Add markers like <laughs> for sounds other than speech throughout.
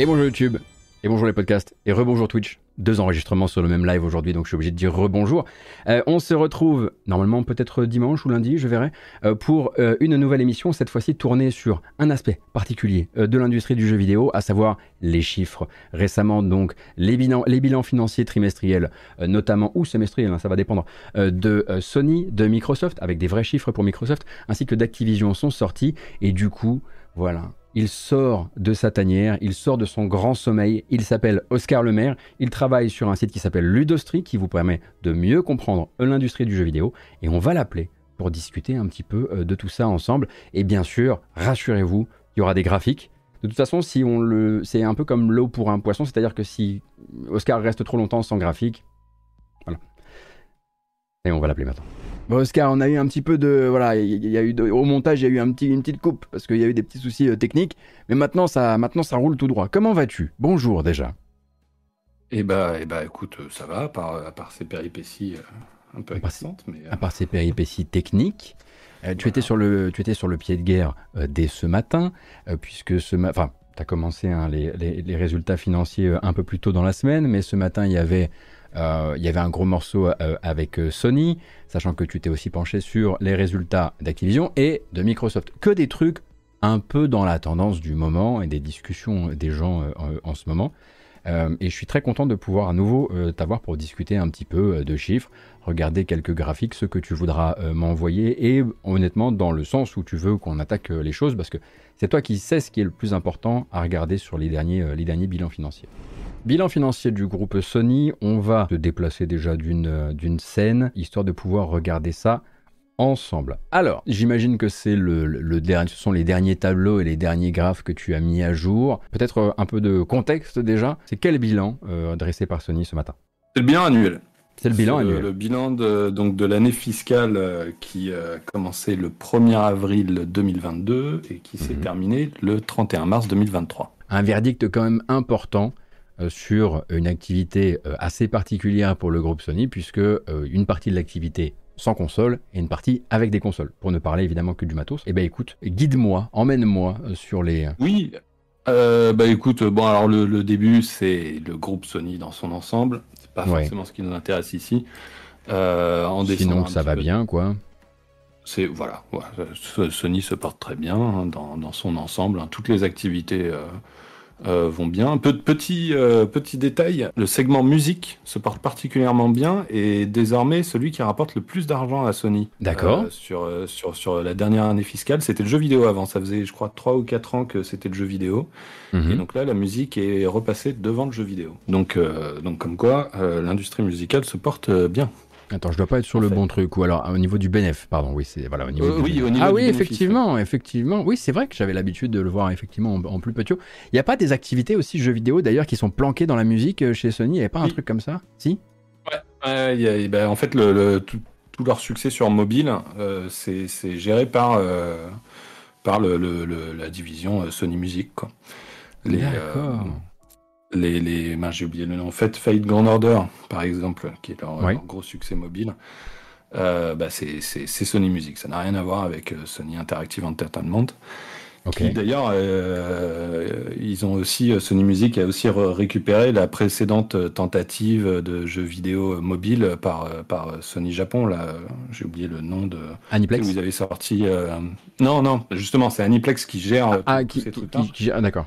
Et bonjour YouTube, et bonjour les podcasts, et rebonjour Twitch. Deux enregistrements sur le même live aujourd'hui, donc je suis obligé de dire rebonjour. Euh, on se retrouve normalement peut-être dimanche ou lundi, je verrai, euh, pour euh, une nouvelle émission, cette fois-ci tournée sur un aspect particulier de l'industrie du jeu vidéo, à savoir les chiffres. Récemment, donc, les bilans, financiers trimestriels, notamment, ou semestriels, hein, ça va dépendre, de Sony, de Microsoft, avec des vrais chiffres pour Microsoft, ainsi que d'Activision sont sortis, et du coup, voilà, il sort de sa tanière, il sort de son grand sommeil, il s'appelle Oscar Lemaire, il travaille sur un site qui s'appelle Ludostri qui vous permet de mieux comprendre l'industrie du jeu vidéo et on va l'appeler pour discuter un petit peu euh, de tout ça ensemble et bien sûr, rassurez-vous, il y aura des graphiques. De toute façon, si on le c'est un peu comme l'eau pour un poisson, c'est-à-dire que si Oscar reste trop longtemps sans graphique, voilà. Et on va l'appeler maintenant. Bon, Oscar, on a eu un petit peu de. Voilà, il y a eu de- au montage, il y a eu un petit, une petite coupe parce qu'il y a eu des petits soucis euh, techniques. Mais maintenant ça, maintenant, ça roule tout droit. Comment vas-tu? Bonjour déjà. Eh bah, eh bah, écoute, euh, ça va, à part, à part ces péripéties euh, un peu mais... euh, À part ces péripéties techniques, tu, étais sur le, tu étais sur le pied de guerre dès ce matin, puisque ce matin. Enfin, tu as commencé hein, les, les- les résultats financiers un peu plus tôt dans la semaine, mais ce matin, il y avait. Euh, il y avait un gros morceau euh, avec euh, Sony, sachant que tu t'es aussi penché sur les résultats d'Activision et de Microsoft. Que des trucs un peu dans la tendance du moment et des discussions des gens en, ce moment. Et je suis très content de pouvoir à nouveau t'avoir pour discuter un petit peu de chiffres, regarder quelques graphiques, ce que tu voudras m'envoyer, et honnêtement dans le sens où tu veux qu'on attaque les choses, parce que c'est toi qui sais ce qui est le plus important à regarder sur les derniers bilans financiers. Bilan financier du groupe Sony, on va se déplacer déjà d'une euh, d'une scène, histoire de pouvoir regarder ça ensemble. Alors, j'imagine que c'est le, le- dernier, ce sont les derniers tableaux et les derniers graphes que tu as mis à jour. Peut-être euh, un peu de contexte déjà. C'est quel bilan euh, dressé par Sony ce matin? C'est le bilan annuel. C'est le bilan annuel. Le bilan de, donc, de l'année fiscale euh, qui a commencé le 1er avril 2022 et qui s'est Mhm. terminé le 31 mars 2023. un verdict quand même important sur une activité euh, assez particulière pour le groupe Sony, puisque euh, une partie de l'activité sans console et une partie avec des consoles, pour ne parler évidemment que du matos. Eh ben écoute, guide-moi, emmène-moi euh, sur les... Oui, euh, bah écoute, bon alors le, le début c'est le groupe Sony dans son ensemble, c'est pas Ouais. forcément ce qui nous intéresse ici. Euh, en Sinon ça va peu- bien, quoi. C'est voilà, voilà, So- Sony se porte très bien hein, dans, dans son ensemble. hein. Toutes les activités euh, euh, vont bien. Un peu de petits euh, petits détails. Le segment musique se porte particulièrement bien et désormais celui qui rapporte le plus d'argent à Sony. D'accord. Euh, sur euh, sur sur la dernière année fiscale, c'était le jeu vidéo avant. Ça faisait je crois trois ou quatre ans que c'était le jeu vidéo. Mhm. Et donc là, la musique est repassée devant le jeu vidéo. Donc euh, donc comme quoi, euh, l'industrie musicale se porte bien. Attends, je dois pas être sur le bon truc. Ou alors, au niveau du bénéf, pardon, oui, c'est voilà, au niveau Euh, du oui, bénéf. au niveau Ah du oui, bénéfice, effectivement, effectivement. Oui, c'est vrai que j'avais l'habitude de le voir effectivement en, en plus petit. Il n'y a pas des activités aussi jeux vidéo d'ailleurs qui sont planquées dans la musique euh, chez Sony? Il n'y avait pas un truc comme ça? Si? Ouais, il y a- ben, en fait, le, le- tout, tout leur succès sur mobile, euh, c'est c'est géré par, euh, par le, le- le- la division Sony Music. D'accord. Les, j'ai oublié le nom. En fait, Fate Grand Order, par exemple, qui est leur, gros succès mobile, euh, bah, c'est Sony Music. Ça n'a rien à voir avec euh, Sony Interactive Entertainment. Ok. Qui d'ailleurs, euh, ils ont aussi Sony Music a aussi récupéré la précédente tentative de jeu vidéo mobile par par Sony Japon. Là, j'ai oublié le nom de. Aniplex Vous avez sorti. euh, Non, non, justement, c'est Aniplex qui gère Ah, qui, ces qui- qui- qui- ah, d'accord.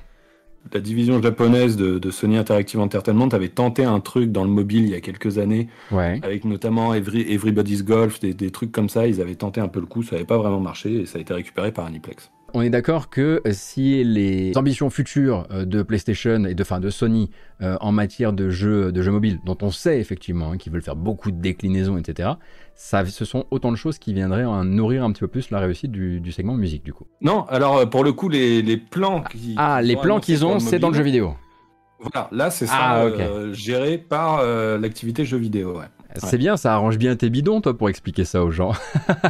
La division japonaise de, de Sony Interactive Entertainment avait tenté un truc dans le mobile il y a quelques années, Ouais. avec notamment Every- Everybody's Golf, des, des trucs comme ça. Ils avaient tenté un peu le coup, ça n'avait pas vraiment marché et ça a été récupéré par Aniplex. On est d'accord que euh, si les ambitions futures euh, de PlayStation et de, enfin, de Sony euh, en matière de jeux, de jeux mobiles, dont on sait effectivement hein, qu'ils veulent faire beaucoup de déclinaisons, etc., ça, ce sont autant de choses qui viendraient en nourrir un petit peu plus la réussite du, du segment musique, du coup. Non, alors pour le coup, les, les plans qui, Ah, qu'ils les ont plans qu'ils ont, c'est dans le jeu vidéo. Voilà, là c'est ça, Ah, euh, géré par euh, l'activité jeu vidéo. Ouais. C'est bien, ça arrange bien tes bidons, toi, pour expliquer ça aux gens.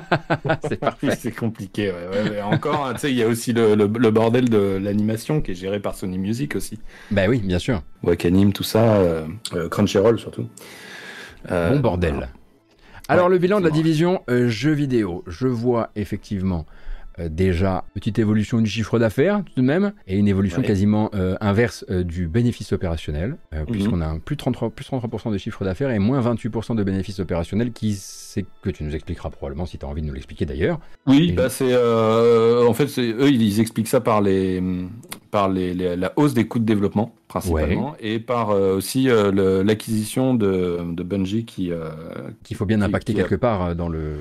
<laughs> c'est parfait. c'est compliqué. Ouais. Encore, hein, tu sais, il y a aussi le, le- le bordel de l'animation qui est géré par Sony Music aussi. Bah oui, bien sûr. Wakanim, tout ça, euh, euh, Crunchyroll surtout. Euh, Bon bordel. Alors Ouais, le bilan de la division jeux vidéo, je vois effectivement euh, déjà, petite évolution du chiffre d'affaires tout de même, et une évolution quasiment euh, inverse euh, du bénéfice opérationnel, mhm. puisqu'on a un plus 33%, plus 33 de chiffre d'affaires et moins 28% de bénéfice opérationnel, qui c'est que tu nous expliqueras probablement si tu as envie de nous l'expliquer d'ailleurs. Oui, bah c'est en fait eux ils expliquent ça par les par les, la hausse des coûts de développement principalement et par aussi l'acquisition de, de, Bungie qui qu'il faut bien impacter quelque part dans le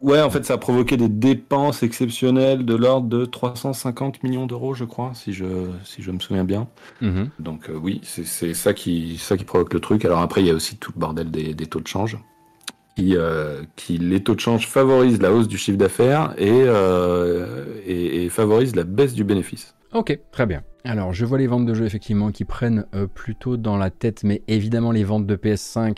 Ouais, en fait, ça a provoqué des dépenses exceptionnelles de l'ordre de 350 millions d'euros, je crois, si je, si je me souviens bien. Mhm. Donc euh, oui, c'est ça qui, ça qui provoque le truc. Alors après, il y a aussi tout le bordel des, des taux de change. Qui, euh, qui, les taux de change favorisent la hausse du chiffre d'affaires et, euh, et, et, favorisent la baisse du bénéfice. Ok, très bien. Alors, je vois les ventes de jeux effectivement qui prennent plutôt dans la tête, mais évidemment les ventes de PS5 euh,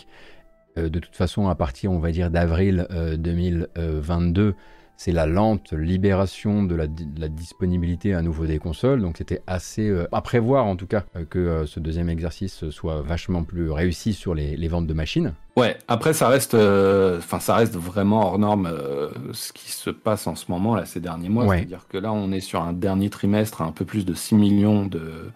de toute façon, à partir, on va dire, d'avril 2022, euh, c'est la lente libération de la, disponibilité à nouveau des consoles. Donc c'était assez euh, à prévoir en tout cas que ce deuxième exercice soit vachement plus réussi sur les, ventes de machines. Ouais, après ça reste, enfin ça reste vraiment hors norme ce qui se passe en ce moment là ces derniers mois. C'est-à-dire que là on est sur un dernier trimestre à un peu plus de 6 millions de,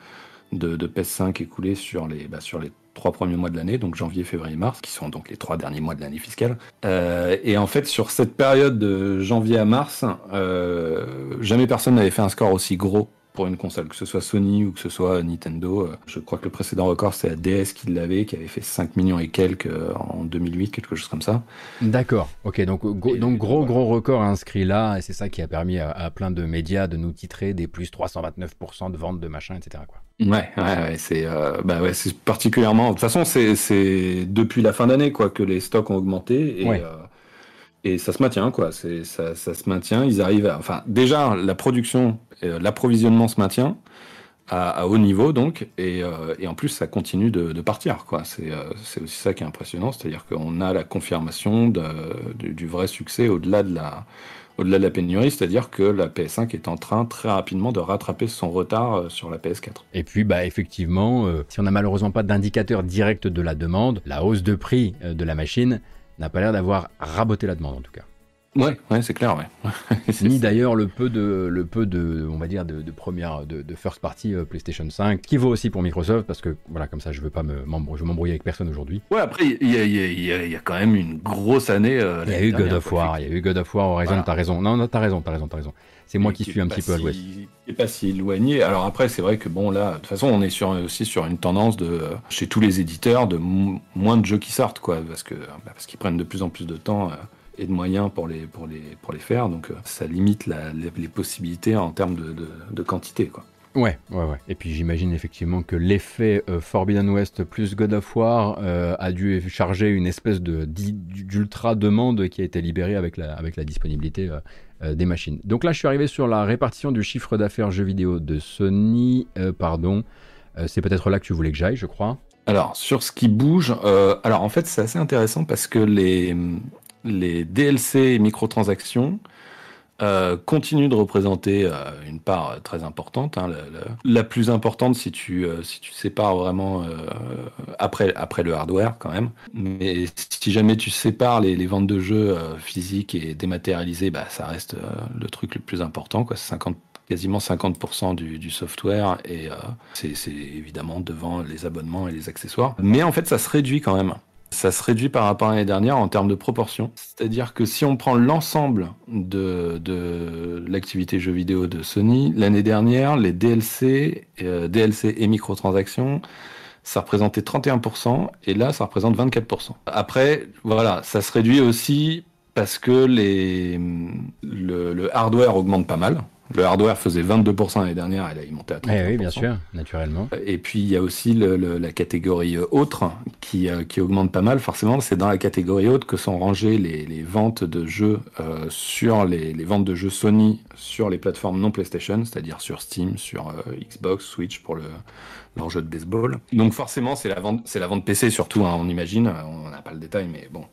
de, PS5 écoulés sur les, bah, sur les trois premiers mois de l'année, donc janvier, février, mars, qui sont donc les trois derniers mois de l'année fiscale. Euh, et en fait, sur cette période de janvier à mars, euh, jamais personne n'avait fait un score aussi gros pour une console, que ce soit Sony ou que ce soit Nintendo. Euh, je crois que le précédent record, c'est la DS qui l'avait, qui avait fait 5 millions et quelques en 2008, quelque chose comme ça. D'accord, ok, donc, donc gros gros record inscrit là, et c'est ça qui a permis à, plein de médias de nous titrer des plus 329% de ventes de machin, etc. Quoi. Ouais, ouais, c'est euh, bah ouais, c'est particulièrement. De toute façon, c'est depuis la fin d'année quoi que les stocks ont augmenté et euh, et ça se maintient quoi. C'est ça, ça se maintient. Ils arrivent. À, enfin, déjà la production, euh, l'approvisionnement se maintient à, haut niveau donc et, et en plus ça continue de, partir quoi. C'est c'est aussi ça qui est impressionnant, c'est-à-dire qu'on a la confirmation du, vrai succès au-delà de la au-delà de la pénurie, c'est-à-dire que la PS5 est en train très rapidement de rattraper son retard euh, sur la PS4. Et puis, bah, effectivement, euh, si on n'a malheureusement pas d'indicateur direct de la demande, la hausse de prix euh, de la machine n'a pas l'air d'avoir raboté la demande en tout cas. Ouais, ouais, c'est clair, ouais. <laughs> Ni d'ailleurs le peu de, le peu de, on va dire, de, première, de, first party euh, PlayStation 5, qui vaut aussi pour Microsoft, parce que voilà, comme ça, je veux pas me, m'embrouiller avec personne aujourd'hui. Ouais, après, il y a, quand même une grosse année. Euh, il y a eu God of War, il y a eu God of War Horizon, t'as raison. Non, non, t'as raison, t'as raison, t'as raison. C'est moi qui, suis un petit peu à l'ouest. Et pas si éloigné. Alors après, c'est vrai que bon là, de toute façon, on est sur, aussi sur une tendance de chez tous les éditeurs de moins de jeux qui sortent, quoi, parce que bah, parce qu'ils prennent de plus en plus de temps. Euh, et de moyens pour les, pour les, pour les faire. Donc euh, ça limite les, possibilités en termes de, de, quantité. Quoi. Ouais, ouais, ouais. Et puis j'imagine effectivement que l'effet euh, Forbidden West plus God of War euh, a dû charger une espèce de d'ultra demande qui a été libérée avec la, avec la disponibilité des machines. Donc là, je suis arrivé sur la répartition du chiffre d'affaires jeux vidéo de Sony. pardon, c'est peut-être là que tu voulais que j'aille, je crois. Alors sur ce qui bouge, alors en fait c'est assez intéressant parce que les les DLC et microtransactions euh, continuent de représenter euh, une part très importante, hein, la, plus importante si tu, euh, si tu sépares vraiment après, après le hardware quand même. Mais si jamais tu sépares les, ventes de jeux physiques et dématérialisés, bah, ça reste le truc le plus important, quoi. 50, quasiment 50% du, du, software et c'est évidemment devant les abonnements et les accessoires. Mais en fait, ça se réduit quand même ça se réduit par rapport à l'année dernière en termes de proportion. C'est-à-dire que si on prend l'ensemble de, de l'activité jeux vidéo de Sony, l'année dernière, les DLC, euh, DLC et microtransactions, ça représentait 31%, et là, ça représente 24%. Après, voilà, ça se réduit aussi parce que les, le, le hardware augmente pas mal. Le hardware faisait 22% l'année dernière, et là il montait à 30%. Eh oui, bien sûr, naturellement. Et puis il y a aussi le, la catégorie euh, autre qui, euh, qui augmente pas mal. Forcément, c'est dans la catégorie haute que sont rangées les, les ventes de jeux euh, sur les, les, ventes de jeux Sony sur les plateformes non PlayStation, c'est-à-dire sur Steam, sur euh, Xbox, Switch pour le, leur jeu de baseball. Donc forcément, c'est la vente, c'est la vente PC surtout. Hein, on imagine, on n'a pas le détail, mais bon,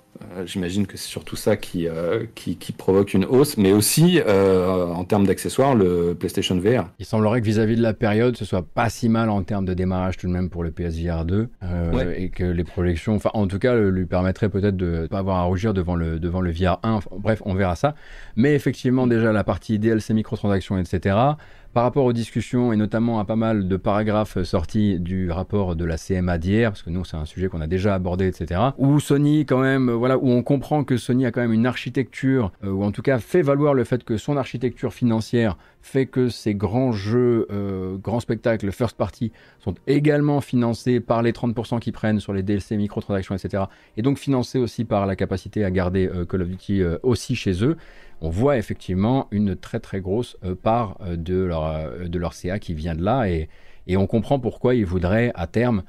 J'imagine que c'est surtout ça qui, qui, qui, provoque une hausse, mais aussi en termes d'accessoires, le PlayStation VR. Il semblerait que vis-à-vis de la période, ce soit pas si mal en termes de démarrage tout de même pour le PSVR 2, et que les projections, enfin en tout cas, lui permettraient peut-être de pas avoir à rougir devant le, devant le VR 1. Bref, on verra ça. Mais effectivement, déjà la partie DLC microtransactions, etc par rapport aux discussions et notamment à pas mal de paragraphes sortis du rapport de la CMA d'hier, parce que nous c'est un sujet qu'on a déjà abordé, etc. Où Sony quand même, euh, voilà, où on comprend que Sony a quand même une architecture, euh, ou en tout cas fait valoir le fait que son architecture financière fait que ces grands jeux, euh, grands spectacles, first party, sont également financés par les 30% qu'ils prennent sur les DLC, microtransactions, etc. Et donc financés aussi par la capacité à garder Call of Duty aussi chez eux on voit effectivement une très très grosse euh, part euh, de leur, euh, de leur CA qui vient de là et, et on comprend pourquoi ils voudraient à terme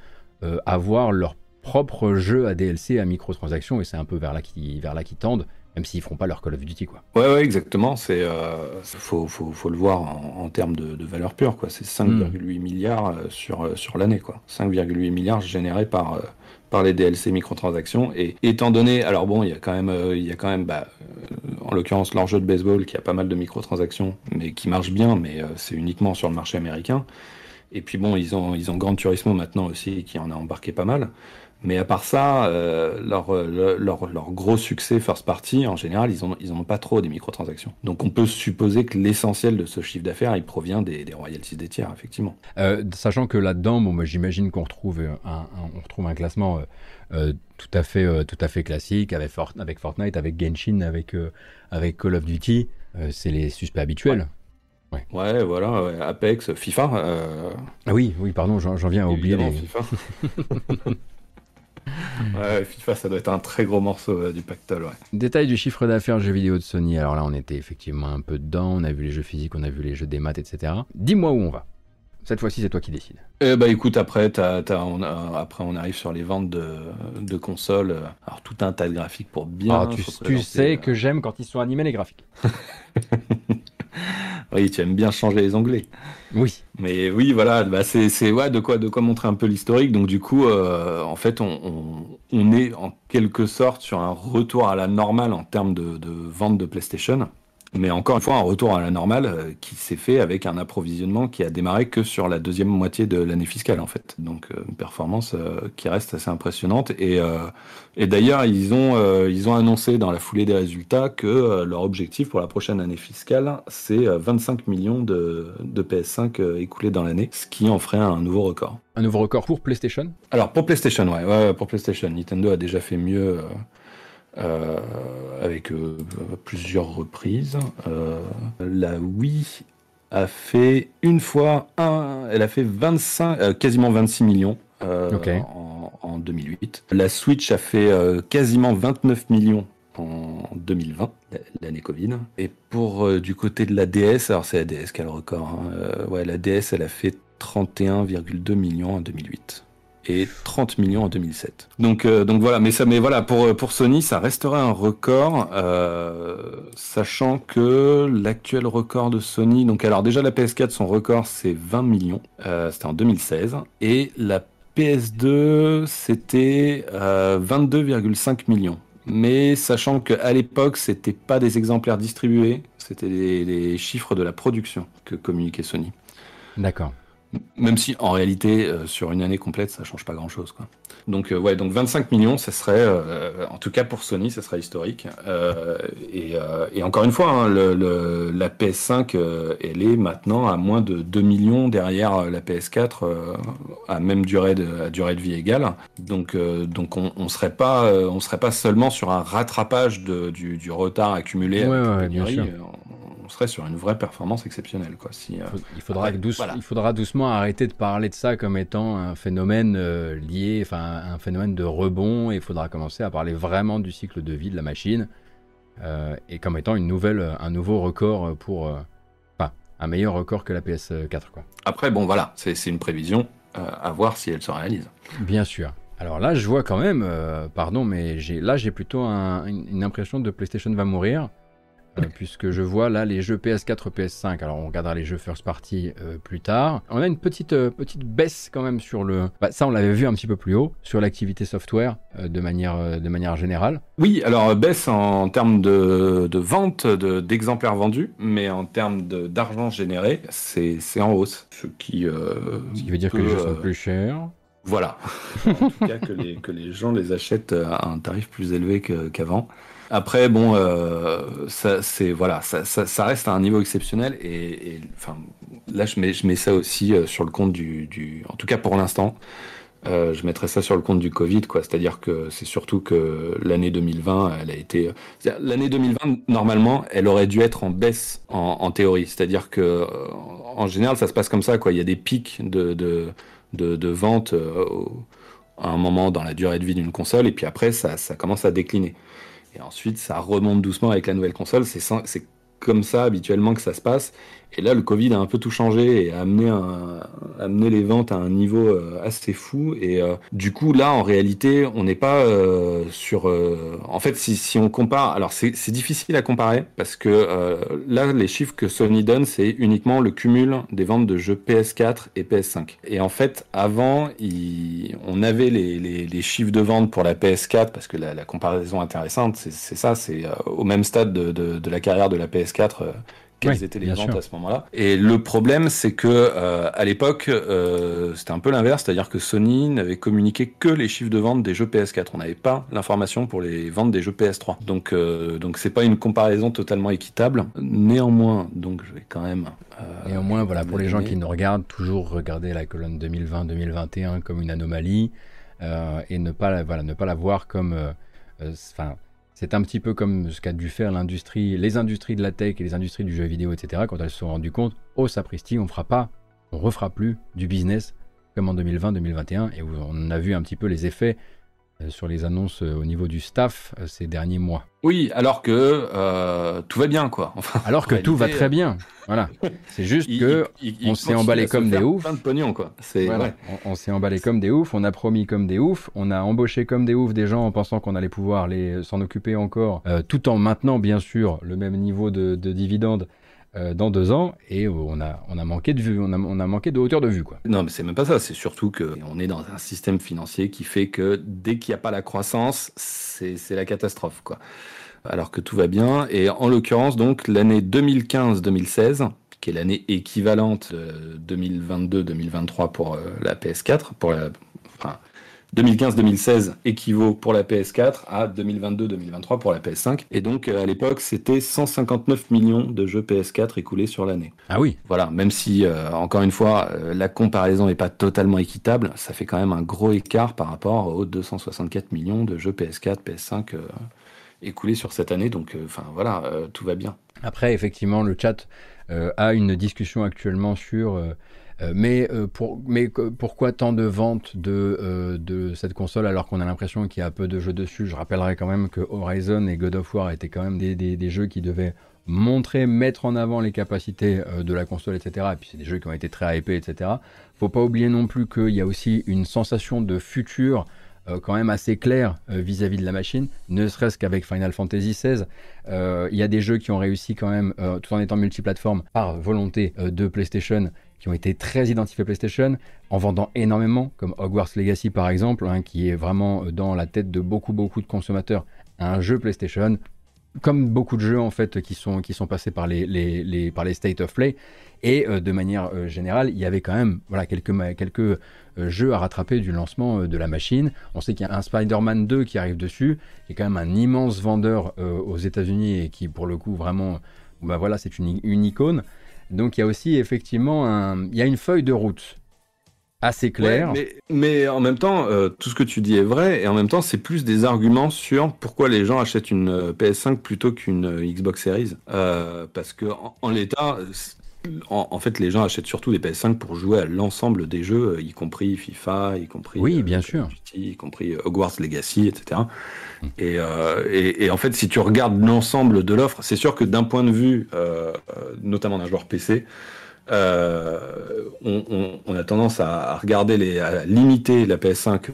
avoir leur propre jeu à DLC à microtransactions et c'est un peu vers là qu'ils vers là qui tendent même s'ils feront pas leur Call of Duty quoi. Ouais ouais exactement c'est faut, faut, faut, le voir en, termes de, valeur pure quoi c'est 5,8 hmm. milliards sur sur l'année quoi 5,8 milliards générés par par les DLC microtransactions. Et étant donné, alors bon, il y a quand même, euh, il y a quand même, bah, euh, en l'occurrence, leur jeu de baseball qui a pas mal de microtransactions, mais qui marche bien, mais euh, c'est uniquement sur le marché américain. Et puis bon, ils ont, ils ont Grand Turismo maintenant aussi, qui en a embarqué pas mal. Mais à part ça, euh, leur, leur, leur, gros succès first party, en général, ils n'en ils ont pas trop des microtransactions. Donc on peut supposer que l'essentiel de ce chiffre d'affaires, il provient des, des, royalties des tiers, effectivement. Euh, sachant que là-dedans, bon, moi j'imagine qu'on retrouve un, on retrouve un classement euh, tout, à fait, tout à fait classique avec, avec Fortnite, avec Genshin, avec, avec Call of Duty. C'est les suspects habituels. Ouais. ouais. voilà, Apex, FIFA. Ah oui, oui, pardon, j'en viens à oublier. Les... FIFA. <laughs> Ouais, FIFA, ça doit être un très gros morceau euh, du pactole. Ouais. Détail du chiffre d'affaires jeux vidéo de Sony. Alors là, on était effectivement un peu dedans. On a vu les jeux physiques, on a vu les jeux des maths, etc. Dis-moi où on va. Cette fois-ci, c'est toi qui décides. Eh bah écoute, après, on après on arrive sur les ventes de, consoles. Alors tout un tas de graphiques pour bien. Ah, tu, tu sais que j'aime quand ils sont animés les graphiques. <laughs> oui, tu aimes bien changer les onglets. Oui. Mais oui, voilà, bah c'est ouais, de quoi de quoi montrer un peu l'historique. Donc du coup, euh, en fait, on, on, est en quelque sorte sur un retour à la normale en termes de, de vente de PlayStation. Mais encore une fois, un retour à la normale euh, qui s'est fait avec un approvisionnement qui a démarré que sur la deuxième moitié de l'année fiscale en fait. Donc euh, une performance euh, qui reste assez impressionnante. Et, et d'ailleurs, ils ont ils ont annoncé dans la foulée des résultats que leur objectif pour la prochaine année fiscale, c'est 25 millions de, de PS5 écoulés dans l'année, ce qui en ferait un nouveau record. Un nouveau record pour PlayStation? Alors pour PlayStation, ouais, ouais, pour PlayStation. Nintendo a déjà fait mieux. Euh, avec euh, plusieurs reprises. Euh, la Wii a fait une fois un, elle a fait 25, quasiment 26 millions en, en, 2008. La Switch a fait quasiment 29 millions en 2020, l'année Covid. Et pour du côté de la DS, alors c'est la DS qui a le record. Hein, ouais, la DS, elle a fait 31,2 millions en 2008 et 30 millions en 2007. Donc, euh, donc voilà, mais ça, mais voilà, pour pour Sony, ça restera un record, euh, sachant que l'actuel record de Sony, donc alors déjà la PS4, son record c'est 20 millions, euh, c'était en 2016, et la PS2 c'était 22,5 millions. Mais sachant qu'à l'époque, c'était pas des exemplaires distribués, c'était les chiffres de la production que communiquait Sony. D'accord. Même si en réalité, euh, sur une année complète, ça change pas grand chose. Quoi. Donc, euh, ouais, donc 25 millions, ça serait, euh, en tout cas pour Sony, ça serait historique. Et, et, encore une fois, hein, le, la PS5, elle est maintenant à moins de 2 millions derrière la PS4, à même durée de, à durée de vie égale. Donc, donc on, on serait pas, on serait pas seulement sur un rattrapage de, du, du, retard accumulé ouais, sûr on serait sur une vraie performance exceptionnelle. Quoi. Si, euh, il, faudra il faudra doucement arrêter de parler de ça comme étant un phénomène euh, lié, enfin un phénomène de rebond, et il faudra commencer à parler vraiment du cycle de vie de la machine, euh, et comme étant une nouvelle, un nouveau record pour... Enfin, un meilleur record que la PS4. Quoi. Après, bon voilà, c'est une prévision, à voir si elle se réalise. Bien sûr. Alors là, je vois quand même, pardon, mais là j'ai plutôt une impression de PlayStation va mourir. Euh, puisque je vois là les jeux PS4, PS5. Alors on regardera les jeux first party euh, plus tard. On a une petite, euh, petite baisse quand même sur le. Bah, ça, on l'avait vu un petit peu plus haut sur l'activité software de, manière, de manière générale. Oui, alors baisse en termes de, de vente d'exemplaires vendus, mais en termes d'argent généré, c'est en hausse. Ce qui, ce qui veut dire que les jeux sont plus chers. Voilà. <laughs> en tout cas, que les, que les gens les achètent à un tarif plus élevé qu'avant. Après, bon, euh, ça, c'est voilà, ça, ça, reste à un niveau exceptionnel et, enfin, là, je mets, je mets ça aussi euh, sur le compte du, du, en tout cas pour l'instant, euh, je mettrais ça sur le compte du Covid, quoi. C'est-à-dire que c'est surtout que l'année 2020, elle a été, l'année 2020, normalement, elle aurait dû être en baisse en, en théorie. C'est-à-dire que, en général, ça se passe comme ça, quoi. Il y a des pics de, de, de, vente à un moment dans la durée de vie d'une console et puis après, ça, ça commence à décliner. Et ensuite, ça remonte doucement avec la nouvelle console. C'est comme ça habituellement que ça se passe. Et là, le Covid a un peu tout changé et a amené, amené les ventes à un niveau euh, assez fou. Et euh, du coup, là, en réalité, on n'est pas euh, sur. en fait, si, si, on compare, alors c'est difficile à comparer parce que là, les chiffres que Sony donne, c'est uniquement le cumul des ventes de jeux PS4 et PS5. Et en fait, avant, on avait les, les, chiffres de vente pour la PS4 parce que la, la comparaison intéressante, c'est ça, c'est au même stade de, de, de, la carrière de la PS4 quelles étaient les ventes à ce moment-là. Et le problème, c'est que euh, à l'époque, euh, c'était un peu l'inverse, c'est-à-dire que Sony n'avait communiqué que les chiffres de vente des jeux PS4. On n'avait pas l'information pour les ventes des jeux PS3. Donc, euh, donc c'est pas une comparaison totalement équitable. Néanmoins, donc je vais quand même. Néanmoins, voilà, pour les gens qui nous regardent, toujours regarder la colonne 2020-2021 comme une anomalie et ne pas, voilà, ne pas la voir comme, enfin c'est un petit peu comme ce qu'a dû faire l'industrie, les industries de la tech et les industries du jeu vidéo, etc. Quand elles se sont rendues compte, oh sapristi, on fera pas, on refera plus du business comme en 2020-2021. Et on a vu un petit peu les effets sur les annonces euh, au niveau du staff euh, ces derniers mois. Oui, alors que tout va bien, quoi. alors que tout va très bien. Voilà. C'est juste que on s'est emballé comme des oufs. de pognon, quoi. On, s'est emballé comme des oufs. On a promis comme des oufs. On a embauché comme des oufs des gens en pensant qu'on allait pouvoir les s'en occuper encore, tout en maintenant bien sûr le même niveau de, de dividendes euh, dans deux ans et on a, on a manqué de vue, on a, on a manqué de hauteur de vue. Quoi. Non, mais c'est même pas ça, c'est surtout qu'on est dans un système financier qui fait que dès qu'il n'y a pas la croissance, c'est la catastrophe. Quoi. Alors que tout va bien. Et en l'occurrence, donc, l'année 2015-2016, qui est l'année équivalente 2022-2023 pour euh, la PS4, pour la, 2015-2016 équivaut pour la PS4 à 2022-2023 pour la PS5. Et donc, euh, à l'époque, c'était 159 millions de jeux PS4 écoulés sur l'année. Ah oui. Voilà, même si, euh, encore une fois, euh, la comparaison n'est pas totalement équitable, ça fait quand même un gros écart par rapport aux 264 millions de jeux PS4, PS5 écoulés sur cette année. Donc, enfin, voilà, tout va bien. Après, effectivement, le chat a une discussion actuellement sur mais, euh, mais pourquoi tant de ventes de, euh, de cette console alors qu'on a l'impression qu'il y a peu de jeux dessus? Je rappellerai quand même que Horizon et God of War étaient quand même des, jeux qui devaient montrer, mettre en avant les capacités de la console, etc. Et puis c'est des jeux qui ont été très hypés, etc. Faut pas oublier non plus qu'il y a aussi une sensation de futur quand même assez claire vis-à-vis de la machine, ne serait-ce qu'avec Final Fantasy XVI. Il y a des jeux qui ont réussi quand même, tout en étant multiplateforme, par volonté de PlayStation, qui ont été très identifiés PlayStation, en vendant énormément, comme Hogwarts Legacy par exemple, hein, qui est vraiment euh, dans la tête de beaucoup beaucoup de consommateurs, un jeu PlayStation, comme beaucoup de jeux en fait qui sont, qui sont passés par les, par les State of Play. Et euh, de manière euh, générale, il y avait quand même voilà, quelques, quelques jeux à rattraper du lancement de la machine. On sait qu'il y a un Spider-Man 2 qui arrive dessus, qui est quand même un immense vendeur aux États-Unis et qui pour le coup vraiment, bah voilà, c'est une, une icône. Donc il y a aussi effectivement un, il y a une feuille de route assez claire. mais, en même temps, euh, tout ce que tu dis est vrai, et en même temps, c'est plus des arguments sur pourquoi les gens achètent une euh, PS5 plutôt qu'une euh, Xbox Series. parce que en l'état, en, fait, les gens achètent surtout des PS5 pour jouer à l'ensemble des jeux, y compris FIFA, y compris oui, bien sûr. y compris Hogwarts Legacy, etc. Mm. Euh, et, et, en fait, si tu regardes l'ensemble de l'offre, c'est sûr que d'un point de vue, euh, notamment d'un joueur PC, on, a tendance à, regarder les, à limiter la PS5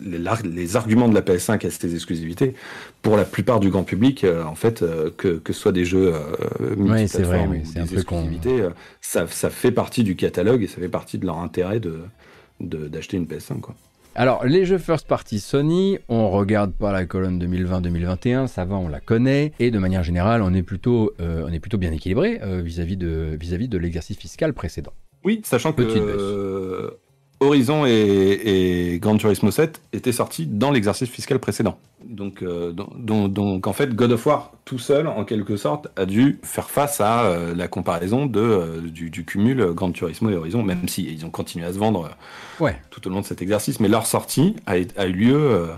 les, arguments de la PS5 à ces exclusivités, pour la plupart du grand public, euh, en fait, euh, que, que ce soit des jeux euh, oui, c'est vrai, ou des exclusivités, ça, ça, fait partie du catalogue et ça fait partie de leur intérêt de d'acheter une PS5. Quoi. Alors, les jeux first party Sony, on regarde pas la colonne 2020-2021, ça va, on la connaît, et de manière générale, on est plutôt, on est plutôt bien équilibré vis-à-vis de, vis -vis de l'exercice fiscal précédent. Oui, sachant que Horizon et, Gran Turismo 7 étaient sortis dans l'exercice fiscal précédent. Donc, euh, donc, en fait, God of War tout seul, en quelque sorte, a dû faire face à euh, la comparaison de, euh, du, cumul Gran Turismo et Horizon, même si ils ont continué à se vendre tout au long de cet exercice. Mais leur sortie a, a eu lieu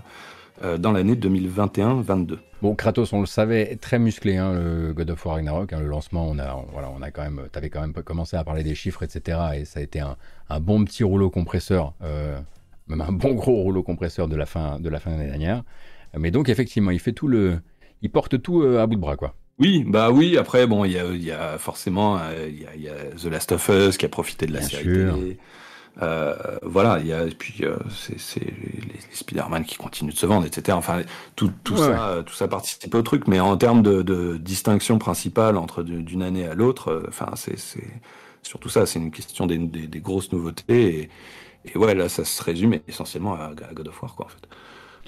dans l'année 2021-22. Bon, Kratos, on le savait, très musclé, hein, le God of War Ragnarok. Hein, le lancement, on a, voilà, on a quand même, t'avais quand même commencé à parler des chiffres, etc. Et ça a été un, bon petit rouleau compresseur, euh, même un bon gros rouleau compresseur de la fin de la fin l'année dernière. Mais donc effectivement, il fait tout le, il porte tout euh, à bout de bras, quoi. Oui, bah oui. Après, bon, il y a, forcément, euh, il y, a, The Last of Us qui a profité de la série télé. Euh, voilà, il y a, et puis euh, c'est les, Spider-Man qui continuent de se vendre, etc. Enfin, tout, tout ça, tout ça participe au truc, mais en termes de, de distinction principale entre d'une année à l'autre, euh, enfin, c'est surtout ça, c'est une question des, des, grosses nouveautés. Et, et, ouais, là, ça se résume essentiellement à, God of War, quoi, en fait.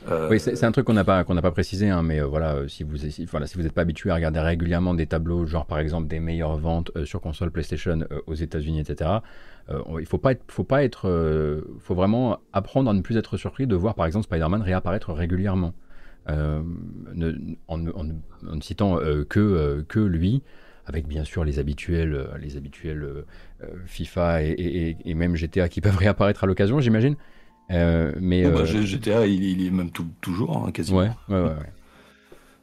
Euh, oui, c'est un truc qu'on n'a pas qu'on n'a pas précisé, hein, mais voilà, si vous si, voilà, si vous n'êtes pas habitué à regarder régulièrement des tableaux, genre par exemple des meilleures ventes sur console PlayStation aux États-Unis, etc. Euh, il faut pas être, faut pas être, euh, faut vraiment apprendre à ne plus être surpris de voir par exemple Spider-Man réapparaître régulièrement, euh, en, ne citant que que lui, avec bien sûr les habituels, les habituels FIFA et, même GTA qui <laughs> peuvent réapparaître à l'occasion, j'imagine. mais oh, bah, GTA, il, est même toujours hein, quasiment. Ouais, ouais, ouais.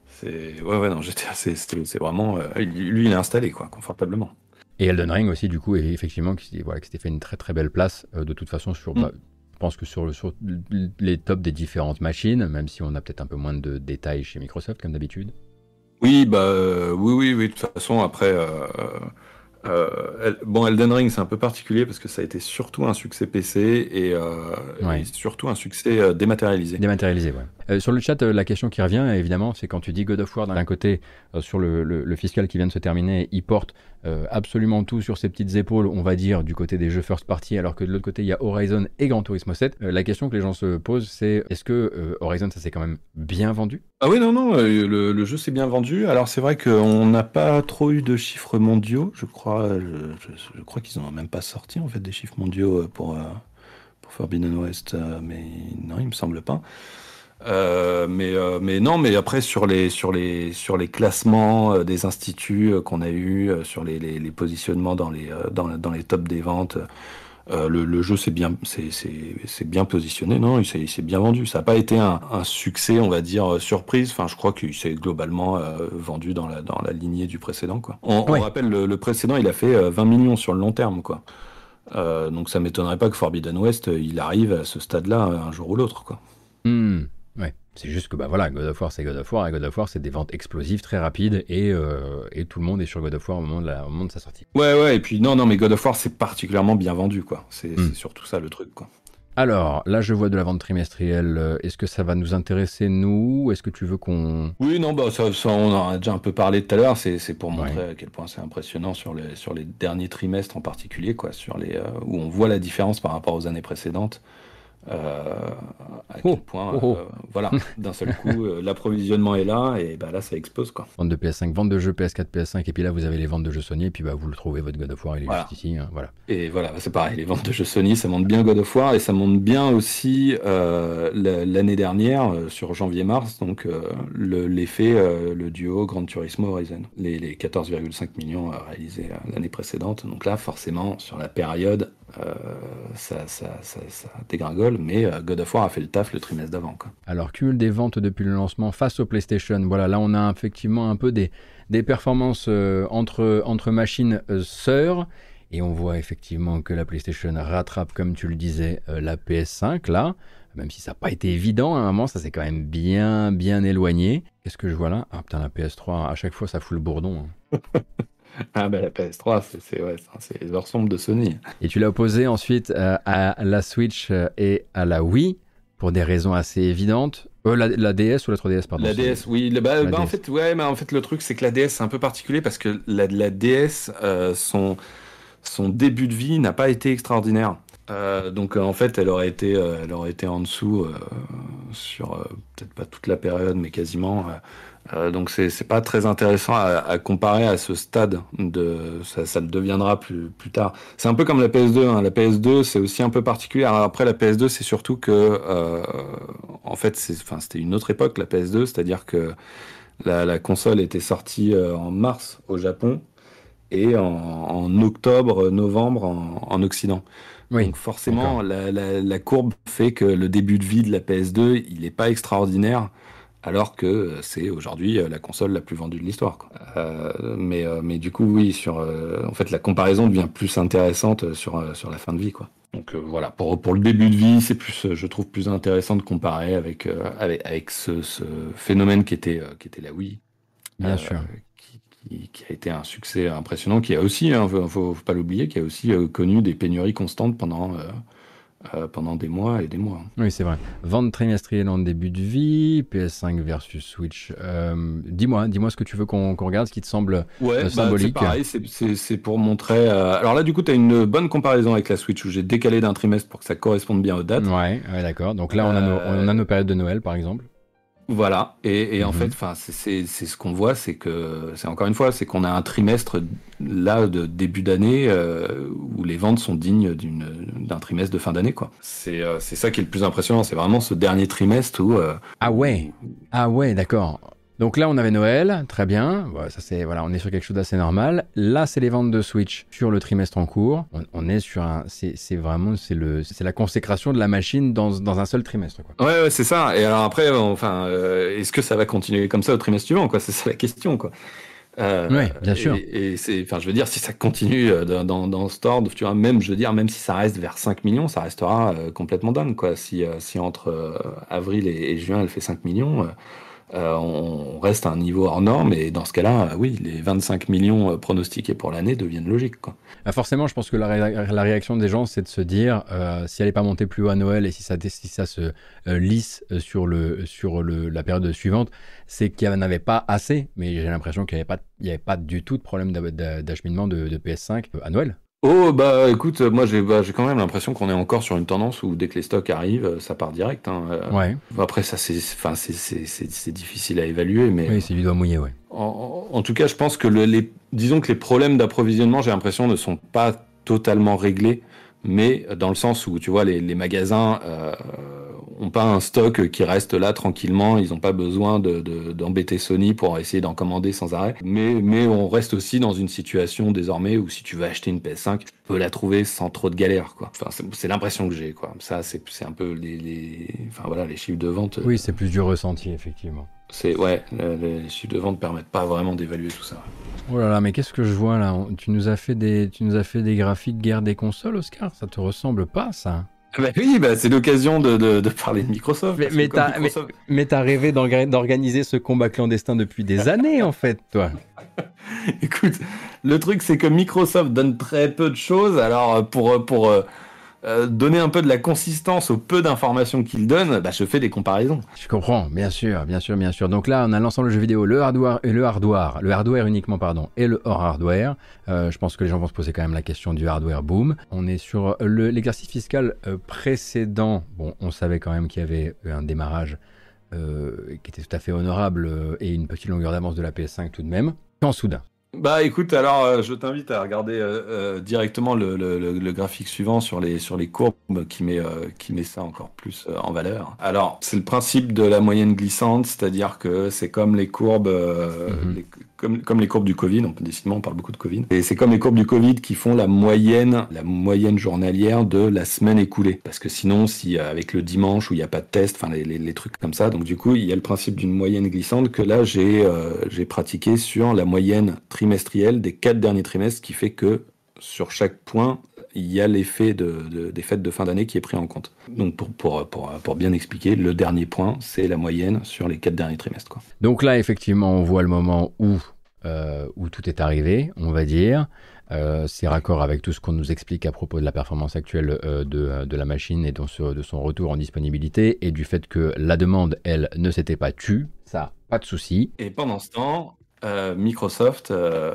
C'est ouais, ouais, non, GTA, c'est vraiment, lui, il est installé quoi, confortablement. Et Elden Ring aussi, du coup, et effectivement, qui, voilà, qui s'était fait une très très belle place, euh, de toute façon, sur, mm. bah, je pense que sur, sur les tops des différentes machines, même si on a peut-être un peu moins de détails chez Microsoft, comme d'habitude. Oui, bah, euh, oui, oui, oui, de toute façon, après, euh, euh, bon, Elden Ring, c'est un peu particulier parce que ça a été surtout un succès PC et, euh, surtout un succès dématérialisé. Dématérialisé, ouais. Sur le chat, la question qui revient, évidemment, c'est quand tu dis God of War d'un côté, sur le, fiscal qui vient de se terminer, il porte absolument tout sur ses petites épaules, on va dire, du côté des jeux first party, alors que de l'autre côté, il y a Horizon et Gran Turismo 7. la question que les gens se posent, c'est est-ce que Horizon, ça s'est quand même bien vendu? Ah oui, non, non, le jeu s'est bien vendu. Alors c'est vrai qu'on n'a pas trop eu de chiffres mondiaux, je crois je, crois qu'ils n'ont même pas sorti en fait des chiffres mondiaux euh, pour, euh, pour Forbidden West, euh, mais non, il me semble pas. Mais, mais non, mais après sur les, sur les, sur les classements des instituts qu'on a eu, sur les, les, positionnements dans les, dans, dans, les tops des ventes, euh, le, jeu s'est bien, c'est bien positionné, non Il s'est bien vendu. Ça n'a pas été un, succès, on va dire, euh, surprise. Enfin, je crois qu'il s'est globalement euh, vendu dans la, dans la lignée du précédent. Quoi. On, rappelle, le, précédent, il a fait 20 millions sur le long terme. Quoi. donc ça m'étonnerait pas que Forbidden West, il arrive à ce stade-là un jour ou l'autre. quoi. Hmm. Ouais. C'est juste que bah voilà, God of War c'est God of War et God of War c'est des ventes explosives très rapides et, euh, et, tout le monde est sur God of War au moment de, la, au moment de sa sortie. Ouais ouais et puis non non mais God of War c'est particulièrement bien vendu quoi. C'est hmm. surtout ça le truc quoi. Alors, là, je vois de la vente trimestrielle. Est-ce que ça va nous intéresser, nous Est-ce que tu veux qu'on... Oui, non, bah, ça, on en a déjà un peu parlé tout à l'heure. C'est pour montrer à quel point c'est impressionnant sur les, sur les derniers trimestres en particulier, quoi, sur les, euh, où on voit la différence par rapport aux années précédentes. Euh, à quel oh, point, oh, oh. Euh, voilà, <laughs> d'un seul coup, euh, l'approvisionnement est là et bah là, ça explose quoi. Vente de PS5, vente de jeux PS4, PS5, et puis là, vous avez les ventes de jeux Sony, et puis bah, vous le trouvez, votre God of War, il est juste ici, hein, voilà. Et voilà, c'est pareil, les ventes de jeux Sony, ça monte bien God of War, et ça monte bien aussi l'année dernière, sur janvier-mars, donc l'effet, le, duo Gran Turismo Horizon, les, les 14,5 millions réalisés l'année précédente, donc là, forcément, sur la période, ça, ça, ça, ça dégringole mais euh, God of War a fait le taf le trimestre d'avant. Alors, cumul des ventes depuis le lancement face au PlayStation, voilà, là on a effectivement un peu des, des performances euh, entre, entre machines euh, sœurs. Et on voit effectivement que la PlayStation rattrape, comme tu le disais, la PS5 là. Même si ça n'a pas été évident, à un moment, ça s'est quand même bien, bien éloigné. Qu'est-ce que je vois là? Ah putain, la PS3, à chaque fois, ça fout le bourdon. Hein. <laughs> <laughs> Ah bah la PS3, c'est ouais, les ressemble de Sony. Et tu l'as opposé ensuite euh, à la Switch euh, et à la Wii pour des raisons assez évidentes. Euh, la, DS ou la 3DS, pardon La DS, oui. Bah, bah, En, fait, ouais, mais en fait, le truc, c'est que la DS, c'est un peu particulier parce que la, la DS, son, son début de vie n'a pas été extraordinaire. donc en fait, elle aurait été, elle aurait été en dessous sur peut-être pas toute la période, mais quasiment euh, donc c'est pas très intéressant à, à, comparer à ce stade de ça, ça le deviendra plus plus tard. C'est un peu comme la PS2. Hein. La PS2 c'est aussi un peu particulier. Alors après la PS2 c'est surtout que euh, en fait c'est enfin c'était une autre époque la PS2, c'est-à-dire que la, la, console était sortie euh, en mars au Japon et en, en octobre novembre en, en Occident. Oui, Donc forcément la, la, la, courbe fait que le début de vie de la PS2 il est pas extraordinaire alors que c'est aujourd'hui euh, la console la plus vendue de l'histoire. Euh, mais, euh, mais du coup, oui, sur, en fait, la comparaison devient plus intéressante sur, sur la fin de vie. Quoi. Donc voilà, pour, pour le début de vie, c'est plus, je trouve plus intéressant de comparer avec, avec, avec ce, ce, phénomène qui était, qui était la Wii. Bien sûr. Qui, qui, a été un succès impressionnant, qui a aussi, il hein, faut, faut, pas l'oublier, qui a aussi connu des pénuries constantes pendant euh, pendant des mois et des mois. Oui, c'est vrai. Vente trimestrielle en début de vie, PS5 versus Switch. Euh, dis-moi, dis-moi ce que tu veux qu'on regarde, ce qui te semble ouais, euh, symbolique. Bah, c'est pareil, c'est pour montrer. Alors là, du coup, tu as une bonne comparaison avec la Switch où j'ai décalé d'un trimestre pour que ça corresponde bien aux dates. Ouais, ouais d'accord. Donc là, on a, nos, on a nos périodes de Noël, par exemple. Voilà, et, et en mhm. fait, enfin, c'est ce qu'on voit, c'est que c'est encore une fois, c'est qu'on a un trimestre là de début d'année euh, où les ventes sont dignes d'un trimestre de fin d'année, quoi. C'est euh, c'est ça qui est le plus impressionnant, c'est vraiment ce dernier trimestre où. Euh, ah ouais, ah ouais, d'accord. Donc là, on avait Noël, très bien. ça c'est voilà, on est sur quelque chose d'assez normal. Là, c'est les ventes de Switch sur le trimestre en cours. On, est sur un, c'est vraiment c'est le, c'est la consécration de la machine dans, dans un seul trimestre. Quoi. Ouais, ouais c'est ça. Et alors après, enfin, euh, est-ce que ça va continuer comme ça au trimestre suivant Quoi, c'est ça la question, quoi. Euh, oui, bien sûr. Et, c'est, enfin, je veux dire, si ça continue euh, dans, dans, ce ordre, tu vois, même, je veux dire, même si ça reste vers 5 millions, ça restera complètement dingue, quoi. Si, si entre avril et, juin, elle fait 5 millions, euh, on reste à un niveau hors norme et dans ce cas-là, oui, les 25 millions euh, pronostiqués pour l'année deviennent logiques. Bah, forcément, je pense que la, réaction des gens, c'est de se dire euh, si elle n'est pas montée plus haut à Noël et si ça, se lisse sur, la période suivante, c'est qu'il n'y en avait pas assez. Mais j'ai l'impression qu'il n'y avait, avait, pas du tout de problème d'acheminement de, de PS5 à Noël. Oh bah écoute, moi j'ai bah, j'ai quand même l'impression qu'on est encore sur une tendance où dès que les stocks arrivent, ça part direct. Hein. Euh. Ouais. Après ça c'est enfin c'est c'est difficile à évaluer, mais oui c'est du doigt mouillé, ouais. En, en, tout cas, je pense que le, les disons que les problèmes d'approvisionnement, j'ai l'impression ne sont pas totalement réglés, mais dans le sens où tu vois les, les magasins euh, ont pas un stock qui reste là tranquillement. Ils n'ont pas besoin d'embêter de, Sony pour essayer d'en commander sans arrêt. Mais, mais on reste aussi dans une situation désormais où si tu veux acheter une PS5, tu peux la trouver sans trop de galère. Quoi. Enfin, c'est l'impression que j'ai. Quoi. Ça, c'est un peu les, les, enfin, voilà, les chiffres de vente. Oui, c'est plus du ressenti, effectivement. C'est ouais, les, chiffres de vente permettent pas vraiment d'évaluer tout ça. Oh là là, mais qu'est-ce que je vois là? Tu nous as fait des, tu nous as fait des graphiques guerre des consoles, Oscar? Ça te ressemble pas, ça bah oui, bah c'est l'occasion de, de, de, parler de Microsoft. Mais, mais t'as mais, rêvé d'organiser ce combat clandestin depuis des années, en fait, toi. <laughs> Écoute, le truc, c'est que Microsoft donne très peu de choses. Alors, pour, pour, euh, euh, donner un peu de la consistance au peu d'informations qu'il donne, bah, je fais des comparaisons. Je comprends, bien sûr, bien sûr, bien sûr. Donc là, on a l'ensemble du jeu vidéo, le hardware et le hardware, le hardware uniquement, pardon, et le hors hardware. Euh, je pense que les gens vont se poser quand même la question du hardware boom. On est sur l'exercice fiscal euh, précédent. Bon, on savait quand même qu'il y avait un démarrage qui était tout à fait honorable et une petite longueur d'avance de la PS5 tout de même. Quand soudain, bah écoute, alors euh, je t'invite à regarder euh, euh, directement le, le, le, graphique suivant sur les, sur les courbes qui met, qui met ça encore plus en valeur. Alors c'est le principe de la moyenne glissante, c'est-à-dire que c'est comme les courbes, mhm comme, les courbes du Covid, donc décidément on parle beaucoup de Covid, et c'est comme les courbes du Covid qui font la moyenne, la moyenne journalière de la semaine écoulée. Parce que sinon, si euh, avec le dimanche où il n'y a pas de test, enfin les, trucs comme ça, donc du coup il y a le principe d'une moyenne glissante que là j'ai euh, j'ai pratiqué sur la moyenne trimestrielle des quatre derniers trimestres, qui fait que sur chaque point, il y a l'effet de, des fêtes de fin d'année qui est pris en compte. Donc pour, pour, pour, pour bien expliquer, le dernier point, c'est la moyenne sur les quatre derniers trimestres. Quoi. Donc là, effectivement, on voit le moment où où tout est arrivé, on va dire. c'est raccord avec tout ce qu'on nous explique à propos de la performance actuelle de, la machine et de son retour en disponibilité et du fait que la demande, elle, ne s'était pas tue. Ça, pas de souci. Et pendant ce temps, euh, Microsoft, euh,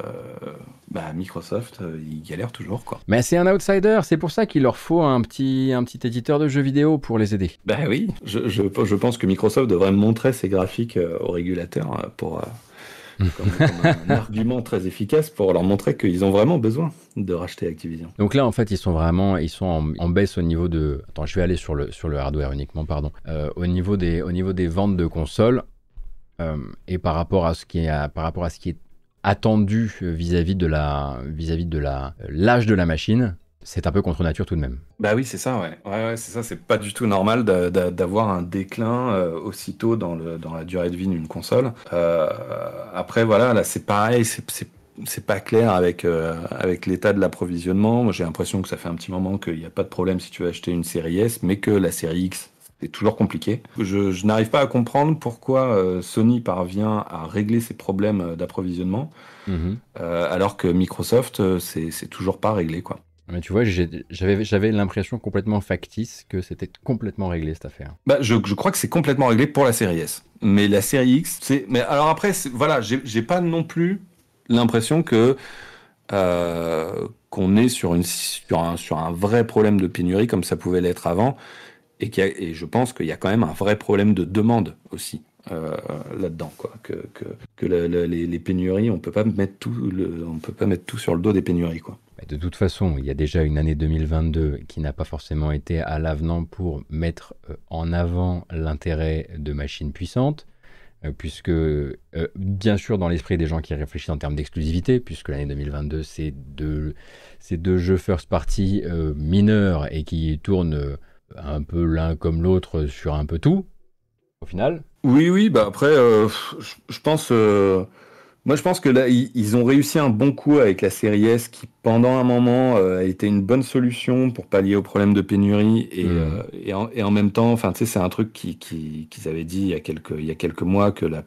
bah, Microsoft, euh, il galère toujours quoi. Mais c'est un outsider, c'est pour ça qu'il leur faut un petit, un petit éditeur de jeux vidéo pour les aider. Bah oui, je, je, je pense que Microsoft devrait montrer ses graphiques aux régulateurs pour <laughs> comme, un argument très efficace pour leur montrer qu'ils ont vraiment besoin de racheter Activision. Donc là, en fait, ils sont vraiment, ils sont en, baisse au niveau de. Attends, je vais aller sur le sur le hardware uniquement, pardon. au niveau des au niveau des ventes de consoles, et par rapport à ce qui est, attendu vis-à-vis de la de la l'âge de la machine, c'est un peu contre nature tout de même. Bah oui, c'est ça, ouais. Ouais, c'est ça, c'est pas du tout normal d'avoir un déclin euh, aussitôt dans la durée de vie d'une console. Euh, après, voilà, là, c'est pareil, c'est pas clair avec, avec l'état de l'approvisionnement. Moi, j'ai l'impression que ça fait un petit moment qu'il n'y a pas de problème si tu veux acheter une série S, mais que la série X c'est toujours compliqué. Je, n'arrive pas à comprendre pourquoi euh, Sony parvient à régler ses problèmes euh, d'approvisionnement, mhm. euh, alors que Microsoft, c'est toujours pas réglé. quoi. Mais tu vois, j'avais l'impression complètement factice que c'était complètement réglé cette affaire. Bah, je, je crois que c'est complètement réglé pour la série S. Mais la série X, c'est. Mais alors après, voilà, j'ai pas non plus l'impression que qu'on est sur, une, sur, un, sur un vrai problème de pénurie comme ça pouvait l'être avant et, et je pense qu'il y a quand même un vrai problème de demande aussi euh, là-dedans, quoi. Que, que, les, pénuries, on peut peut pas mettre tout sur le dos des pénuries, quoi. De toute façon, il y a déjà une année 2022 qui n'a pas forcément été à l'avenant pour mettre euh, en avant l'intérêt de machines puissantes, euh, puisque bien sûr dans l'esprit des gens qui réfléchissent en termes d'exclusivité, puisque l'année 2022 c'est deux, deux jeux first party mineurs et qui tournent un peu l'un comme l'autre sur un peu tout, au final. Oui, oui, bah après, euh, je pense. Euh, moi, je pense que là, ils, ont réussi un bon coup avec la série S qui, pendant un moment, euh, a été une bonne solution pour pallier aux problèmes de pénurie. Et, mmh. et, en, même temps, enfin, tu sais, c'est un truc qu'ils qui, avaient dit il y, a quelques, il y a quelques mois que la,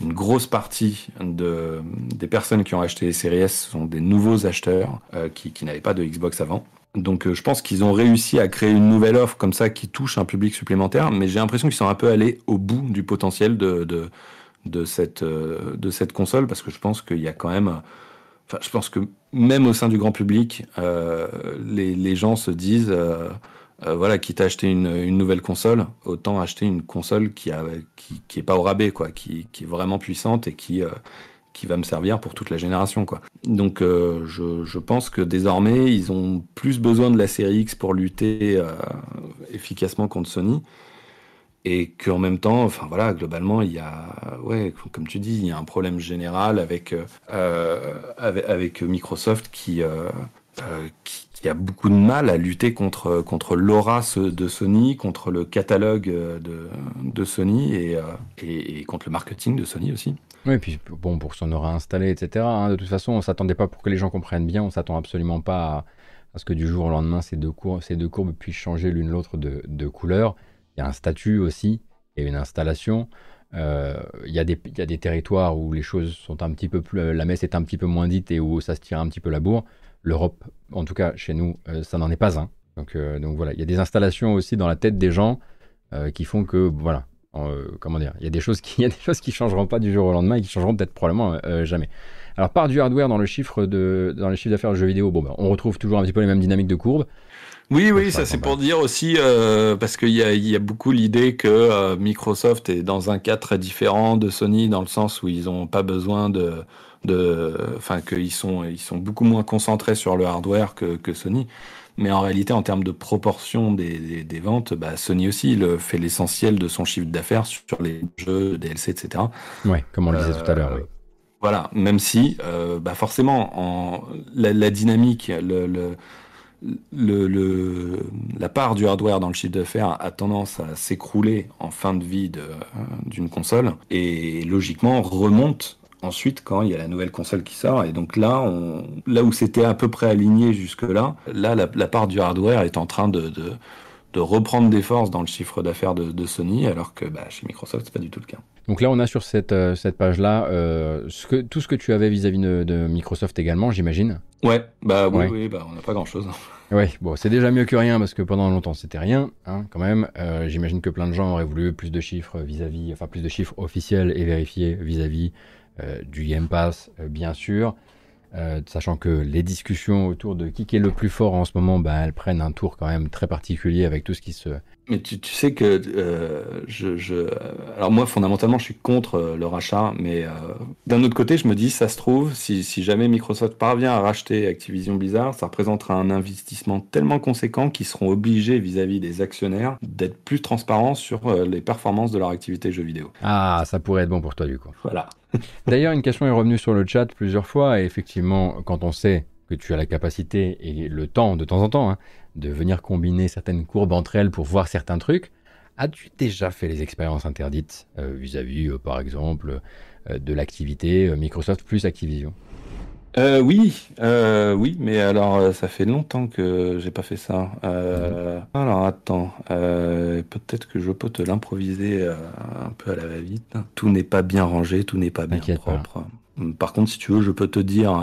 une grosse partie de, des personnes qui ont acheté les séries S sont des nouveaux acheteurs qui, qui n'avaient pas de Xbox avant. Donc euh, je pense qu'ils ont réussi à créer une nouvelle offre comme ça qui touche un public supplémentaire, mais j'ai l'impression qu'ils sont un peu allés au bout du potentiel de, de, de, cette, euh, de cette console, parce que je pense qu'il y a quand même... Enfin, je pense que même au sein du grand public, euh, les, les, gens se disent, euh, voilà, quitte à acheter une, une, nouvelle console, autant acheter une console qui, a, qui, qui est pas au rabais, quoi, qui, qui est vraiment puissante et qui, qui va me servir pour toute la génération quoi. Donc euh, je, pense que désormais ils ont plus besoin de la série X pour lutter euh, efficacement contre Sony et qu'en même temps, enfin voilà, globalement il y a, ouais, comme tu dis, il y a un problème général avec euh, avec, Microsoft qui, qui a beaucoup de mal à lutter contre, contre l'aura de Sony, contre le catalogue de, de Sony et, et, contre le marketing de Sony aussi. Oui, puis bon, pour son aura installé, etc. Hein, de toute façon, on s'attendait pas pour que les gens comprennent bien, on s'attend absolument pas à, ce que du jour au lendemain, ces deux, courbes puissent changer l'une l'autre de, couleur. Il y a un statut aussi, et une installation. Euh, il, y a des, territoires où les choses sont un petit peu plus. La messe est un petit peu moins dite et où ça se tire un petit peu la bourre. L'Europe, en tout cas chez nous, euh, ça n'en est pas un. Donc, euh, donc voilà, il y a des installations aussi dans la tête des gens qui font que voilà, euh, comment dire, il y a des choses qui, <laughs> il y a des choses qui changeront pas du jour au lendemain et qui changeront peut-être probablement euh, jamais. Alors par du hardware dans le chiffre de, dans les chiffres d'affaires de jeux vidéo, bon, ben, on retrouve toujours un petit peu les mêmes dynamiques de courbe. Oui, oui, ça c'est pour dire aussi, euh, parce qu'il y a, y a beaucoup l'idée que Microsoft est dans un cas très différent de Sony, dans le sens où ils n'ont pas besoin de, de, enfin qu'ils sont, ils sont beaucoup moins concentrés sur le hardware que, que Sony. Mais en réalité, en termes de proportion des, des, ventes, bah, Sony aussi il fait l'essentiel de son chiffre d'affaires sur les jeux, DLC, etc. Ouais, comme on le disait tout à l'heure. Oui. Voilà, même si, euh, bah forcément, en, la, la dynamique, le, le, le, le, la part du hardware dans le chiffre d'affaires a tendance à s'écrouler en fin de vie d'une console et logiquement remonte ensuite quand il y a la nouvelle console qui sort. Et donc là, on, là où c'était à peu près aligné jusque-là, là, la, part du hardware est en train de, de reprendre des forces dans le chiffre d'affaires de, Sony, alors que bah, chez Microsoft, c'est pas du tout le cas. Donc là, on a sur cette, euh, cette page-là euh, ce tout ce que tu avais vis-à-vis de, Microsoft également, j'imagine. Ouais, bah oui, oui bah, on n'a pas grand-chose. <laughs> Oui, bon, c'est déjà mieux que rien parce que pendant longtemps c'était rien, hein, quand même. Euh, j'imagine que plein de gens auraient voulu plus de chiffres vis-à-vis, enfin plus de chiffres officiels et vérifiés vis-à-vis du Game Pass, bien sûr. Euh, sachant que les discussions autour de qui est le plus fort en ce moment, bah, elles prennent un tour quand même très particulier avec tout ce qui se... Mais tu, sais que euh, je, Alors moi, fondamentalement, je suis contre euh, le rachat, mais d'un autre côté, je me dis, ça se trouve, si, jamais Microsoft parvient à racheter Activision Blizzard, ça représentera un investissement tellement conséquent qu'ils seront obligés vis-à-vis des actionnaires d'être plus transparents sur les performances de leur activité jeux vidéo. Ah, ça pourrait être bon pour toi du coup. Voilà. <laughs> D'ailleurs, une question est revenue sur le chat plusieurs fois, et effectivement, quand on sait que tu as la capacité et le temps, de temps en temps, hein, de venir combiner certaines courbes entre elles pour voir certains trucs, as-tu déjà fait les expériences interdites euh, vis-à-vis, euh, par exemple, euh, de l'activité Microsoft plus Activision? Euh, oui, euh, oui, mais alors euh, ça fait longtemps que j'ai pas fait ça. Euh, alors attends, euh, peut-être que je peux te l'improviser un peu à la va-vite. Tout n'est pas bien rangé, tout n'est pas bien propre. Par contre, si tu veux, je peux te dire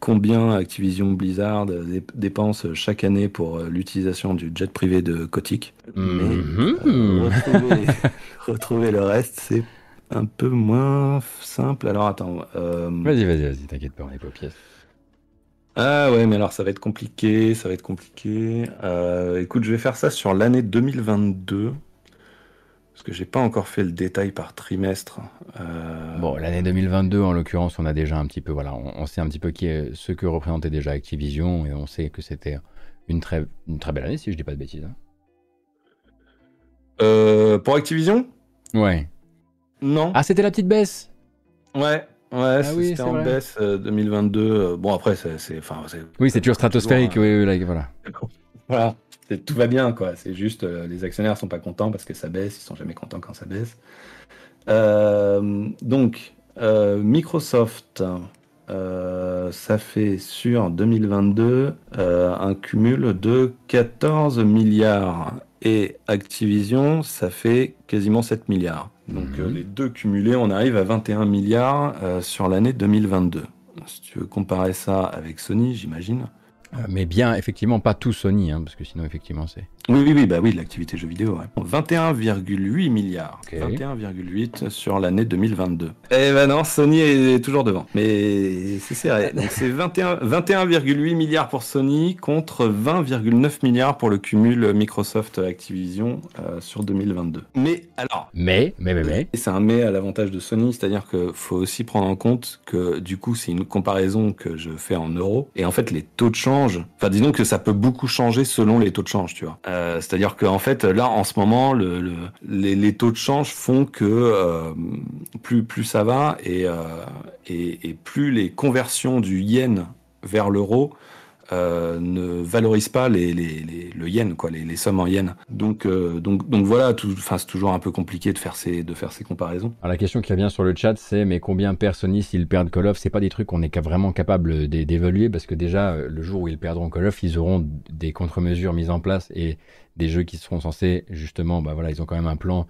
combien Activision Blizzard dépense chaque année pour l'utilisation du jet privé de Kotick. Mais mhm. <laughs> retrouver le reste, c'est un peu moins simple. Alors attends. Euh, vas-y, vas-y, vas-y, t'inquiète pas, on est pas pièce. Ah ouais, mais alors ça va être compliqué, ça va être compliqué. Euh, écoute, je vais faire ça sur l'année 2022. Parce que j'ai pas encore fait le détail par trimestre. Euh, bon, l'année 2022, en l'occurrence, on a déjà un petit peu, voilà, on, sait un petit peu qui est, ce que représentait déjà Activision et on sait que c'était une très, une très belle année, si je dis pas de bêtises. Hein. pour Activision? Ouais. Non. Ah, c'était la petite baisse Ouais, ouais, ah c'était en baisse 2022. Euh, euh, bon, après, c'est. Oui, c'est toujours stratosphérique, oui, oui, voilà. <laughs> voilà, tout va bien, quoi. C'est juste, euh, les actionnaires sont pas contents parce que ça baisse, ils sont jamais contents quand ça baisse. donc, Microsoft, ça fait sur 2022 un cumul de 14 milliards et Activision, ça fait quasiment 7 milliards. Donc euh, mhm. les deux cumulés, on arrive à 21 milliards euh, sur l'année 2022. Si tu veux comparer ça avec Sony, j'imagine. Euh, mais bien, effectivement, pas tout Sony, hein, parce que sinon, effectivement, c'est. Oui, oui, oui, bah oui, l'activité jeu vidéo. 21,8 milliards. 21,8 sur l'année 2022. Eh ben non, Sony est toujours devant. Mais c'est serré. <laughs> Donc c'est 21,8 milliards pour Sony contre 20,9 milliards pour le cumul Microsoft Activision euh, sur 2022. Mais alors. Mais, mais, mais, mais. C'est un mais à l'avantage de Sony, c'est-à-dire qu'il faut aussi prendre en compte que du coup, c'est une comparaison que je fais en euros. Et en fait, les taux de change, enfin, disons que ça peut beaucoup changer selon les taux de change, tu vois. Euh, euh, c'est-à-dire qu'en fait, là, en ce moment, les, taux de change font que euh, plus, ça va euh, et, plus les conversions du yen vers l'euro euh, ne valorise pas le yen, les, sommes en yen. Donc, euh, donc, donc voilà, c'est toujours un peu compliqué de faire ces, comparaisons. Alors la question qui revient sur le chat, c'est mais combien perd Sony s'ils perdent Call of? C'est pas des trucs qu'on est vraiment capable d'évaluer parce que déjà, euh, le jour où ils perdront Call of, ils auront des contre-mesures mises en place et des jeux qui seront censés, justement, bah voilà, ils ont quand même un plan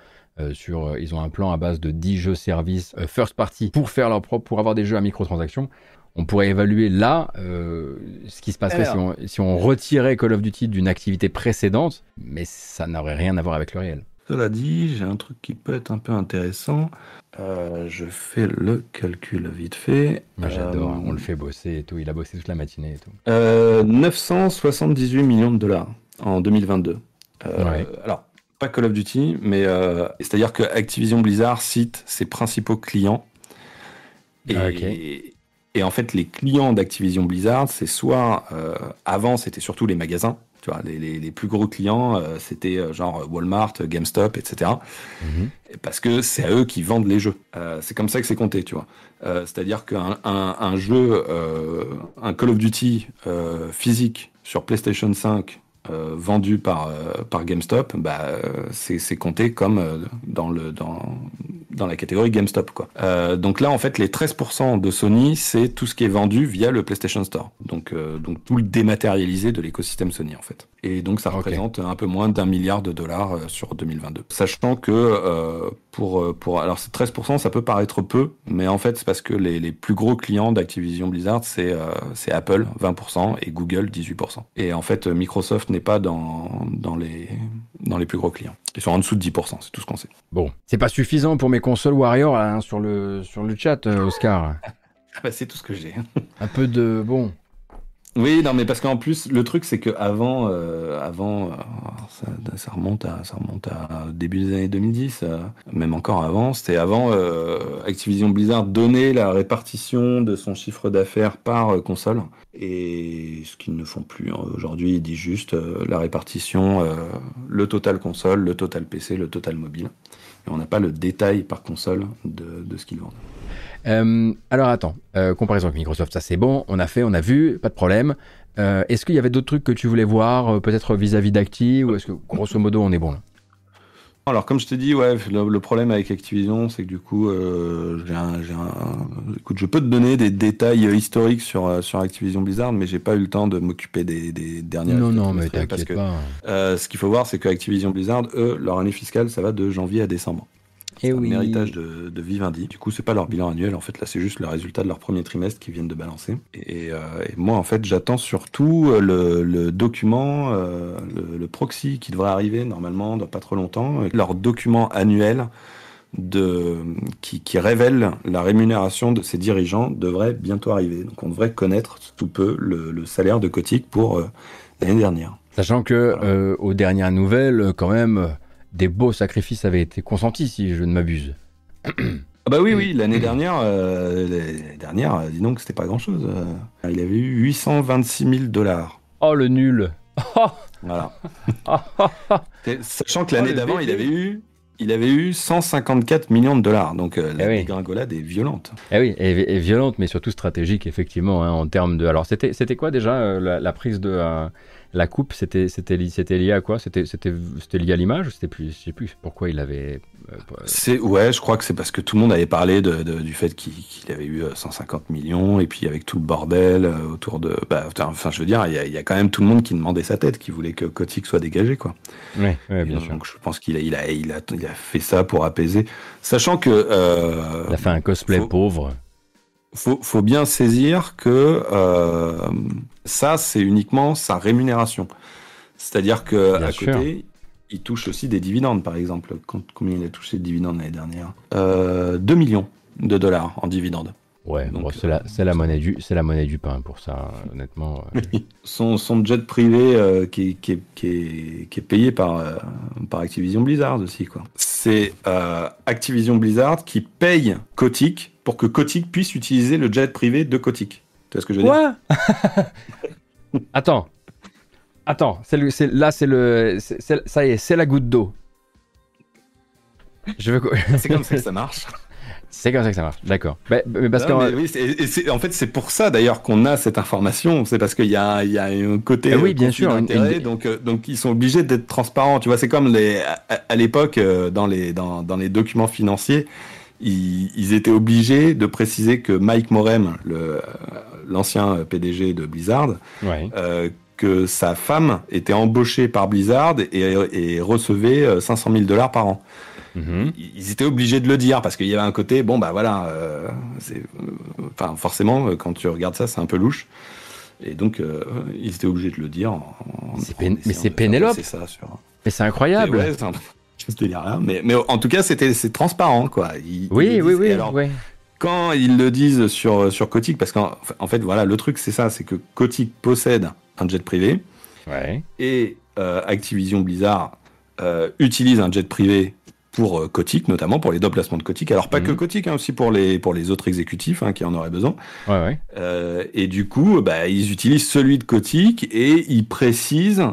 sur, ils ont un plan à base de 10 jeux services first party pour faire leur propre, pour avoir des jeux à microtransactions on pourrait évaluer là euh, ce qui se passerait si, on, retirait Call of Duty d'une activité précédente, mais ça n'aurait rien à voir avec le réel. Cela dit, j'ai un truc qui peut être un peu intéressant. Euh, je fais le calcul vite fait. J'adore, euh, on le fait bosser et tout. Il a bossé toute la matinée et tout. 978 millions de dollars en 2022. Alors, pas Call of Duty, mais c'est-à-dire que Activision Blizzard cite ses principaux clients. Et, ah, et en fait, les clients d'Activision Blizzard, c'est soit euh, avant, c'était surtout les magasins. Tu vois, les, plus gros clients, euh, c'était euh, genre Walmart, GameStop, etc. Mhm. Parce que c'est à eux qui vendent les jeux. c'est comme ça que c'est compté, tu vois. C'est-à-dire qu'un un, jeu, un Call of Duty physique sur PlayStation 5 vendu par, par GameStop, bah, c'est compté comme dans, le, dans, dans la catégorie GameStop. Quoi. Euh, donc là, en fait, les 13% de Sony, c'est tout ce qui est vendu via le PlayStation Store. Donc, euh, donc tout le dématérialisé de l'écosystème Sony, en fait. Et donc ça représente un peu moins d'un milliard de dollars euh, sur 2022. Sachant que euh, pour, pour... Alors c'est 13%, ça peut paraître peu, mais en fait c'est parce que les, les plus gros clients d'Activision Blizzard, c'est c'est Apple, 20%, et Google, 18%. Et en fait, Microsoft n'est pas dans, dans, les, dans les plus gros clients. Ils sont en dessous de 10%, c'est tout ce qu'on sait. Bon, c'est pas suffisant pour mes consoles Warrior hein, sur, le, sur le chat, Oscar. bah, c'est tout ce que j'ai. Un peu de... Bon, oui, non, mais parce qu'en plus, le truc, c'est que avant, euh, avant, euh, ça, remonte à, ça remonte à début des années 2010, euh, même encore avant. C'était avant Activision Blizzard donnait la répartition de son chiffre d'affaires par console, et ce qu'ils ne font plus hein. aujourd'hui, ils disent juste la répartition, le total console, le total PC, le total mobile. Et on n'a pas le détail par console de, de ce qu'ils vendent. Euh, alors attends, euh, comparaison avec Microsoft, ça c'est bon, on a fait, on a vu, pas de problème. Euh, est-ce qu'il y avait d'autres trucs que tu voulais voir, peut-être vis-à-vis d'Acti, ou est-ce que grosso modo on est bon là? Alors comme je te dis, ouais, le, problème avec Activision, c'est que du coup, j'ai un, écoute, je peux te donner des détails historiques sur sur Activision Blizzard, mais j'ai pas eu le temps de m'occuper des, des dernières. Non, non, mais t'inquiète pas. ce qu'il faut voir, c'est que Activision Blizzard, eux, leur année fiscale, ça va de janvier à décembre. Et oui. un héritage de, de, Vivendi. Du coup, c'est pas leur bilan annuel. En fait, là, c'est juste le résultat de leur premier trimestre qu'ils viennent de balancer. Et, euh, moi, en fait, j'attends surtout euh, le, document, euh, le, proxy qui devrait arriver normalement dans pas trop longtemps. Leur document annuel de, qui, qui, révèle la rémunération de ces dirigeants devrait bientôt arriver. Donc, on devrait connaître tout peu le, salaire de Kotick pour l'année dernière. Sachant que aux dernières nouvelles, quand même des beaux sacrifices avaient été consentis, si je ne m'abuse. Ah bah oui, oui, l'année dernière, euh, l'année dernière, euh, dis donc, c'était pas grand-chose. Euh. il avait eu 826 000 dollars. Oh, le nul <laughs> Voilà. <laughs> Sachant que l'année oh, d'avant, il avait eu il avait eu 154 millions de dollars, donc la eh dégringolade est violente. Eh oui, et, violente, mais surtout stratégique, effectivement, hein, en termes de... Alors, c'était, c'était quoi déjà la, prise de, la coupe, c'était lié à quoi? C'était lié à l'image C'était plus, je sais plus pourquoi il avait. Euh, c'est ouais, je crois que c'est parce que tout le monde avait parlé de, du fait qu'il avait eu 150 euh, millions et puis avec tout le bordel euh, autour de. Bah, enfin, je veux dire, il y, a, quand même tout le monde qui demandait sa tête, qui voulait que Kotick soit dégagé, quoi. Oui, bien sûr. Donc je pense qu'il a, il a, il a, il a, fait ça pour apaiser, sachant que. il a fait un cosplay pauvre faut, faut bien saisir que euh, ça, c'est uniquement sa rémunération. C'est-à-dire que à côté, il touche aussi des dividendes, par exemple. combien il a touché de dividendes l'année dernière? Euh, 2 millions de dollars en dividendes. Ouais, c'est la, la, monnaie du, c'est la monnaie du pain pour ça, honnêtement. <laughs> son, son, jet privé euh, qui, qui, qui, est, qui, est, payé par, euh, par Activision Blizzard aussi, quoi. C'est euh, Activision Blizzard qui paye Kotick pour que Kotick puisse utiliser le jet privé de Kotick. Tu vois ce que je veux dire <laughs> Attends. Attends, c'est là c'est le ça y est, c'est la goutte d'eau. Je veux C'est comme ça que ça marche. <laughs> C'est comme ça que ça marche, d'accord. Mais, parce oui, en fait, c'est pour ça d'ailleurs qu'on a cette information. C'est parce qu'il y a, il y a un côté. oui, bien sûr. Donc, euh, donc, ils sont obligés d'être transparents. Tu vois, c'est comme les, à, l'époque, euh, dans les, dans, dans les documents financiers, ils, étaient obligés de préciser que Mike Morem, le, l'ancien PDG de Blizzard, euh, que sa femme était embauchée par Blizzard et, et recevait 500 000 dollars par an. Mhm. Ils étaient obligés de le dire parce qu'il y avait un côté, bon bah voilà, euh, enfin forcément quand tu regardes ça, c'est un peu louche. Et donc ils étaient obligés de le dire. mais c'est Pénélope. C'est ça. Sur... Mais c'est incroyable. Ouais, mais, mais en tout cas, c'était c'est transparent quoi. oui, oui, oui, oui. Quand ils le disent sur sur Kotick, parce qu'en en fait voilà, le truc c'est ça, c'est que Kotick possède un jet privé. Ouais. Et euh, Activision Blizzard euh, utilise un jet privé pour euh, Kotick, notamment pour les déplacements de Kotick. Alors pas que mhm. Kotick, hein, aussi pour les pour les autres exécutifs hein, qui en auraient besoin. Ouais, ouais. Euh, et du coup, bah, ils utilisent celui de Kotick et ils précisent,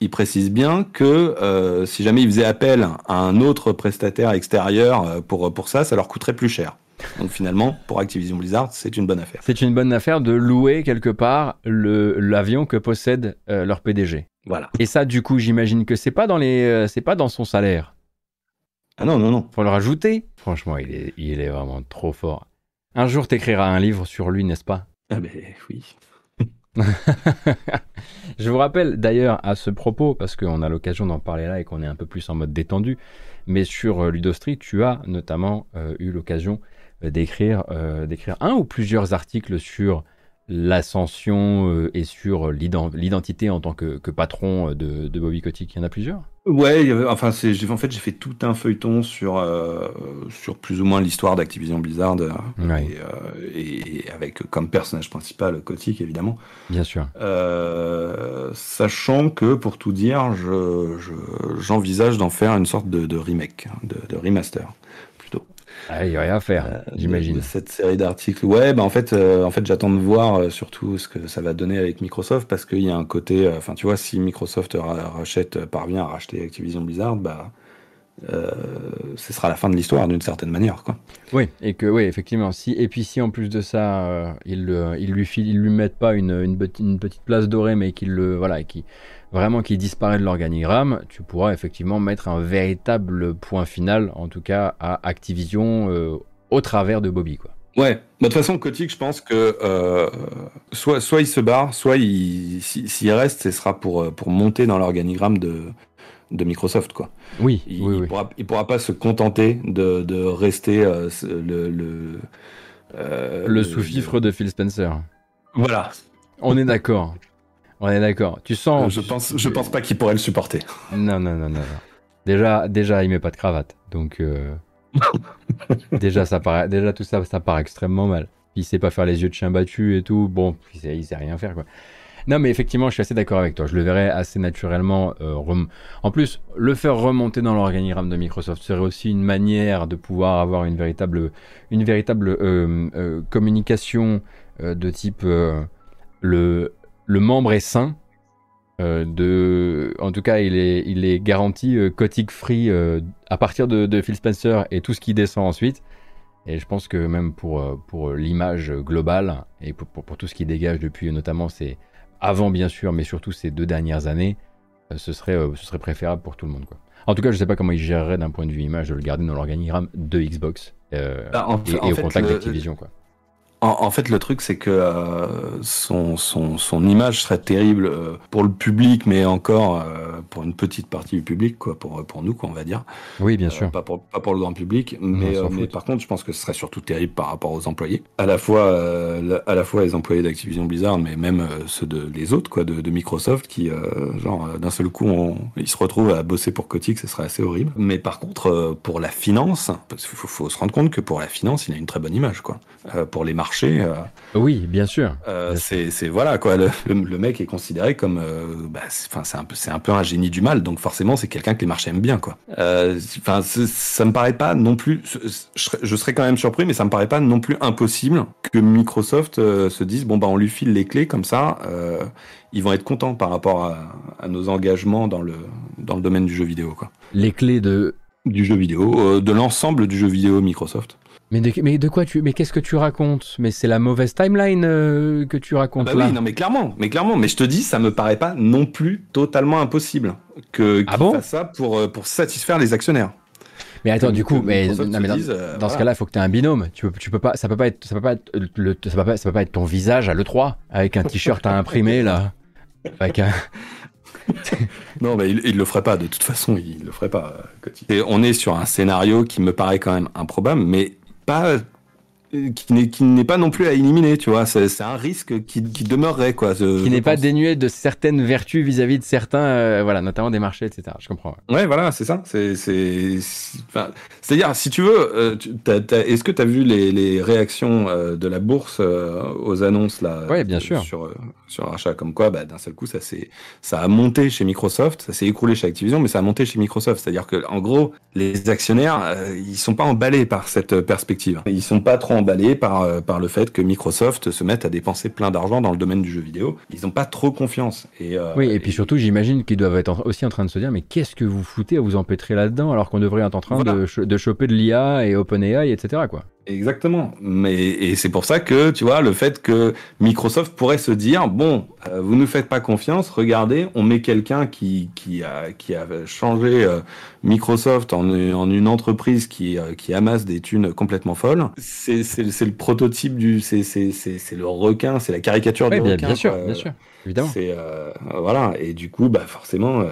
ils précisent bien que euh, si jamais ils faisaient appel à un autre prestataire extérieur euh, pour pour ça, ça leur coûterait plus cher. Donc finalement, pour Activision Blizzard, c'est une bonne affaire. C'est une bonne affaire de louer quelque part l'avion que possède euh, leur PDG. Voilà. Et ça, du coup, j'imagine que c'est pas dans les, c'est pas dans son salaire. Ah non, non, non. Faut le rajouter. Franchement, il est, il est vraiment trop fort. Un jour, t'écriras un livre sur lui, n'est-ce pas? Ah ben oui. <laughs> Je vous rappelle d'ailleurs à ce propos, parce qu'on a l'occasion d'en parler là et qu'on est un peu plus en mode détendu, mais sur euh, Ludostri, tu as notamment euh, eu l'occasion euh, d'écrire un ou plusieurs articles sur l'ascension et sur l'identité en tant que, patron de, de Bobby Kotick. Il y en a plusieurs? Ouais, enfin, c'est, en fait, j'ai fait tout un feuilleton sur, euh, sur plus ou moins l'histoire d'Activision Blizzard euh, euh, et, avec comme personnage principal Kotick, évidemment. Bien sûr. sachant que, pour tout dire, je, j'envisage d'en faire une sorte de, remake, hein, de remaster. Ah, il n'y a rien à faire, euh, j'imagine. Cette série d'articles. Ouais, bah en fait, euh, en fait j'attends de voir euh, surtout ce que ça va donner avec Microsoft parce qu'il y a un côté. Enfin, tu vois, si Microsoft rachète, parvient à racheter Activision Blizzard, bah. Ce sera la fin de l'histoire d'une certaine manière quoi. Oui et que oui effectivement si et puis si en plus de ça ils, ils lui ils lui mettent pas une, une, une petite place dorée mais qu'ils le voilà qui vraiment qui disparaît de l'organigramme, tu pourras effectivement mettre un véritable point final, en tout cas à Activision, euh, au travers de Bobby. Quoi. Ouais, bah, de toute façon, Kotick, je pense que euh, soit, soit il se barre, soit s'il reste, ce sera pour, euh, pour monter dans l'organigramme de, de Microsoft. Quoi. Oui, il, oui, il, Pourra, il pourra pas se contenter de, de rester le. Le, le sous-fifre de Phil Spencer. Voilà. On est d'accord. On est d'accord. Tu sens. Euh, je pense, je pense pas qu'il pourrait le supporter. Non, non, non, non. Déjà, déjà, il met pas de cravate, donc euh, <laughs> déjà, ça paraît, déjà tout ça, ça paraît extrêmement mal. Il sait pas faire les yeux de chien battu et tout. Bon, il sait, sait rien faire quoi. Non, mais effectivement, je suis assez d'accord avec toi. Je le verrais assez naturellement. Euh, en plus, le faire remonter dans l'organigramme de Microsoft serait aussi une manière de pouvoir avoir une véritable, une véritable communication de type le le membre est sain. Euh, de, en tout cas, il est, il est garanti euh, free euh, à partir de, Phil Spencer et tout ce qui descend ensuite. Et je pense que même pour, euh, pour l'image globale et pour, pour, tout ce qui dégage depuis, notamment c'est avant bien sûr, mais surtout ces deux dernières années, ce, serait, ce serait préférable pour tout le monde. Quoi. En tout cas, je ne sais pas comment il gérerait d'un point de vue image de le garder dans l'organigramme de Xbox bah, et, au contact d'Activision. Quoi. En, fait, le truc, c'est que euh, son, son, son, image serait terrible euh, pour le public, mais encore euh, pour une petite partie du public, quoi, pour, pour nous, quoi, on va dire. Oui, bien sûr. Pas pour, pas pour le grand public, mais, mais par contre, je pense que ce serait surtout terrible par rapport aux employés. À la fois, à la fois les employés d'Activision Blizzard, mais même ceux de les autres, quoi, de, de Microsoft, qui, genre, d'un seul coup, on, ils se retrouvent à bosser pour Kotick, ce serait assez horrible. Mais par contre, pour la finance, parce qu'il faut, faut, se rendre compte que pour la finance, il a une très bonne image, quoi. pour les marchés euh, oui, bien sûr. Euh, c'est voilà quoi. Le, mec est considéré comme, euh, bah, c'est un peu c'est un peu un génie du mal. Donc forcément c'est quelqu'un que les marchés aiment bien quoi. Enfin ça me paraît pas non plus. Je, serais quand même surpris, mais ça me paraît pas non plus impossible que Microsoft se dise bon bah on lui file les clés comme ça. ils vont être contents par rapport à, à, nos engagements dans le dans le domaine du jeu vidéo quoi. Les clés de du jeu vidéo, de l'ensemble du jeu vidéo Microsoft. Mais de, mais de quoi tu mais qu'est-ce que tu racontes? Mais c'est la mauvaise timeline euh, que tu racontes ah bah là. Oui, non mais clairement, mais clairement, mais je te dis, ça me paraît pas non plus totalement impossible que ah bon? fasse ça pour euh, pour satisfaire les actionnaires. Mais attends, du coup, mais, non, mais dans, euh, dans ce cas-là, il faut que tu aies un binôme. Tu peux, tu peux pas, ça peut pas être, ça peut pas être le, ça peut pas, ça peut pas être ton visage à le 3 avec un t-shirt à imprimer là, avec un. <laughs> non, mais il, il, le ferait pas. De toute façon, il le ferait pas. Et on est sur un scénario qui me paraît quand même improbable, mais pas euh, qui n'est pas non plus à éliminer, tu vois. C'est un risque qui, qui, demeurerait, quoi. qui n'est pas dénué de certaines vertus vis-à-vis de certains, euh, voilà, notamment des marchés, etc. Je comprends. Ouais, voilà, c'est ça. C'est, c'est-à-dire, si tu veux, euh, est-ce que tu as vu les, les réactions de la bourse aux annonces là Ouais, bien sûr. Sur sur l'achat, comme quoi, bah, d'un seul coup, ça ça a monté chez Microsoft, ça s'est écroulé chez Activision, mais ça a monté chez Microsoft. C'est-à-dire que, en gros, les actionnaires, ils sont pas emballés par cette perspective. Ils sont pas trop emballés par, euh, par le fait que Microsoft se mette à dépenser plein d'argent dans le domaine du jeu vidéo. Ils n'ont pas trop confiance. Et, euh, oui, et puis surtout, j'imagine qu'ils doivent être aussi en train de se dire, mais qu'est-ce que vous foutez à vous empêtrer là-dedans alors qu'on devrait être en train de, de choper de l'IA et OpenAI, etc. Quoi. Exactement. Mais et c'est pour ça que tu vois le fait que Microsoft pourrait se dire bon, euh, vous nous faites pas confiance, regardez, on met quelqu'un qui qui a qui a changé euh, Microsoft en, en une entreprise qui euh, qui amasse des thunes complètement folles. C'est le prototype du c'est c'est c'est c'est le requin, c'est la caricature du bien, requin. bien sûr, bien sûr. Évidemment. Euh, voilà et du coup bah forcément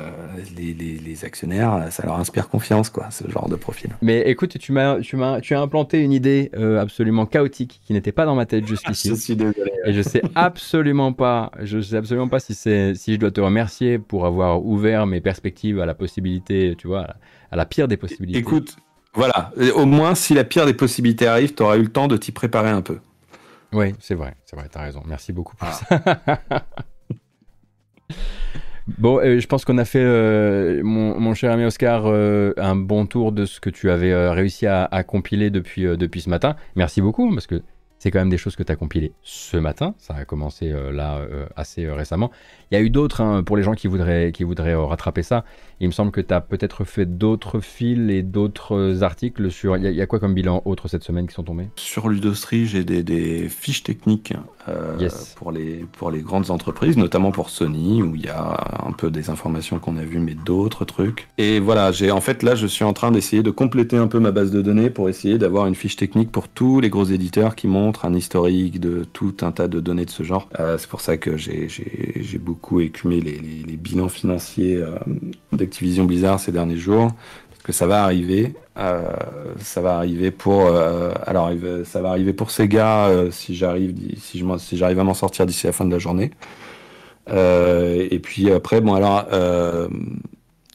les, les, les actionnaires ça leur inspire confiance quoi ce genre de profil. Mais écoute tu m'as tu m'as tu as implanté une idée absolument chaotique qui n'était pas dans ma tête jusqu'ici. <laughs> Je suis désolé. Et je sais absolument pas je sais absolument pas si c'est si je dois te remercier pour avoir ouvert mes perspectives à la possibilité tu vois à la pire des possibilités. Écoute voilà au moins si la pire des possibilités arrive tu auras eu le temps de t'y préparer un peu. Oui, c'est vrai, c'est vrai, t'as raison. Merci beaucoup pour ça. <laughs> Bon, euh, je pense qu'on a fait, euh, mon, mon, cher ami Oscar, euh, un bon tour de ce que tu avais réussi à, à compiler depuis, depuis ce matin. Merci beaucoup, parce que c'est quand même des choses que tu as compilées ce matin. Ça a commencé euh, là assez récemment. Il y a eu d'autres, hein, pour les gens qui voudraient, qui voudraient rattraper ça. Il me semble que tu as peut-être fait d'autres fils et d'autres articles sur. Il y, y, a quoi comme bilan autre cette semaine qui sont tombés? Sur Ludostri, j'ai des, des, fiches techniques euh, yes. pour, les, pour les grandes entreprises, notamment pour Sony, où il y a un peu des informations qu'on a vues, mais d'autres trucs. Et voilà, j'ai en fait là, je suis en train d'essayer de compléter un peu ma base de données pour essayer d'avoir une fiche technique pour tous les gros éditeurs qui un historique de tout un tas de données de ce genre. Euh, C'est pour ça que j'ai beaucoup écumé les, bilans financiers euh, d'Activision Blizzard ces derniers jours que ça va arriver. Euh, ça va arriver pour. Alors, ça va arriver pour Sega si j'arrive si j'arrive à m'en sortir d'ici la fin de la journée. et puis après, bon alors.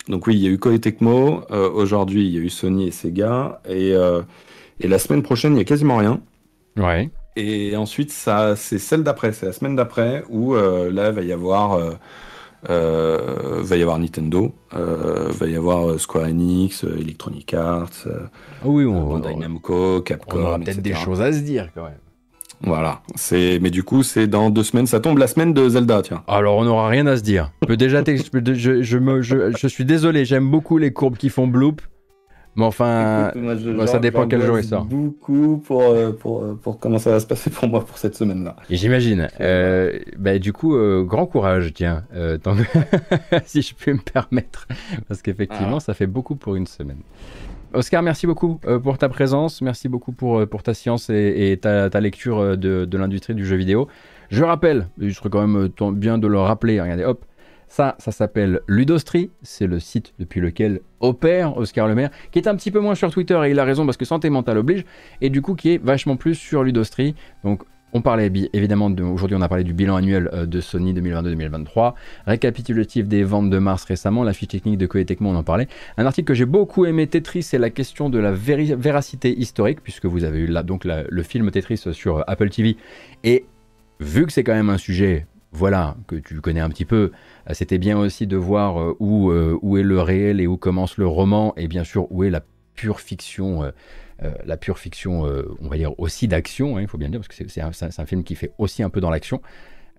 donc oui, il y a eu Koei Tecmo. Aujourd'hui, il y a eu Sony et Sega. Et, et la semaine prochaine, il y a quasiment rien. Ouais. Et ensuite, ça, c'est celle d'après, c'est la semaine d'après où là, il va y avoir euh, va y avoir Nintendo, euh, va y avoir Square Enix, Electronic Arts, oui, on, Bandai Namco, Capcom. On aura peut-être des choses à se dire quand même. Voilà, c'est mais du coup c'est dans deux semaines, ça tombe la semaine de Zelda, tiens. Alors on n'aura rien à se dire. Je peux déjà je, je, me, je, je suis désolé, j'aime beaucoup les courbes qui font bloop. Mais enfin, Écoute, moi, je, bah, ça dépend quel jour il sort. Beaucoup pour, pour, pour comment ça va se passer pour moi pour cette semaine-là. J'imagine. Euh, bah, du coup, euh, grand courage, tiens, euh, tant... <laughs> si je peux me permettre. Parce qu'effectivement, ah. ça fait beaucoup pour une semaine. Oscar, merci beaucoup euh, pour ta présence, merci beaucoup pour, pour ta science et, et ta, ta, lecture de, de l'industrie du jeu vidéo. Je rappelle, il serait quand même bien de le rappeler, regardez, hop, ça, ça s'appelle Ludostri, c'est le site depuis lequel opère Oscar Lemaire, qui est un petit peu moins sur Twitter, et il a raison parce que santé mentale oblige, et du coup qui est vachement plus sur Ludostri. Donc on parlait évidemment, aujourd'hui on a parlé du bilan annuel de Sony 2022-2023, récapitulatif des ventes de mars récemment, la fiche technique de Koei Tecmo on en parlait. Un article que j'ai beaucoup aimé, Tetris, c'est la question de la véracité historique, puisque vous avez eu là donc le film Tetris sur Apple TV, et vu que c'est quand même un sujet voilà, que tu connais un petit peu. C'était bien aussi de voir où, où est le réel et où commence le roman, et bien sûr où est la pure fiction, euh, la pure fiction, euh, on va dire aussi d'action, hein, il faut bien dire, parce que c'est un, un, film qui fait aussi un peu dans l'action.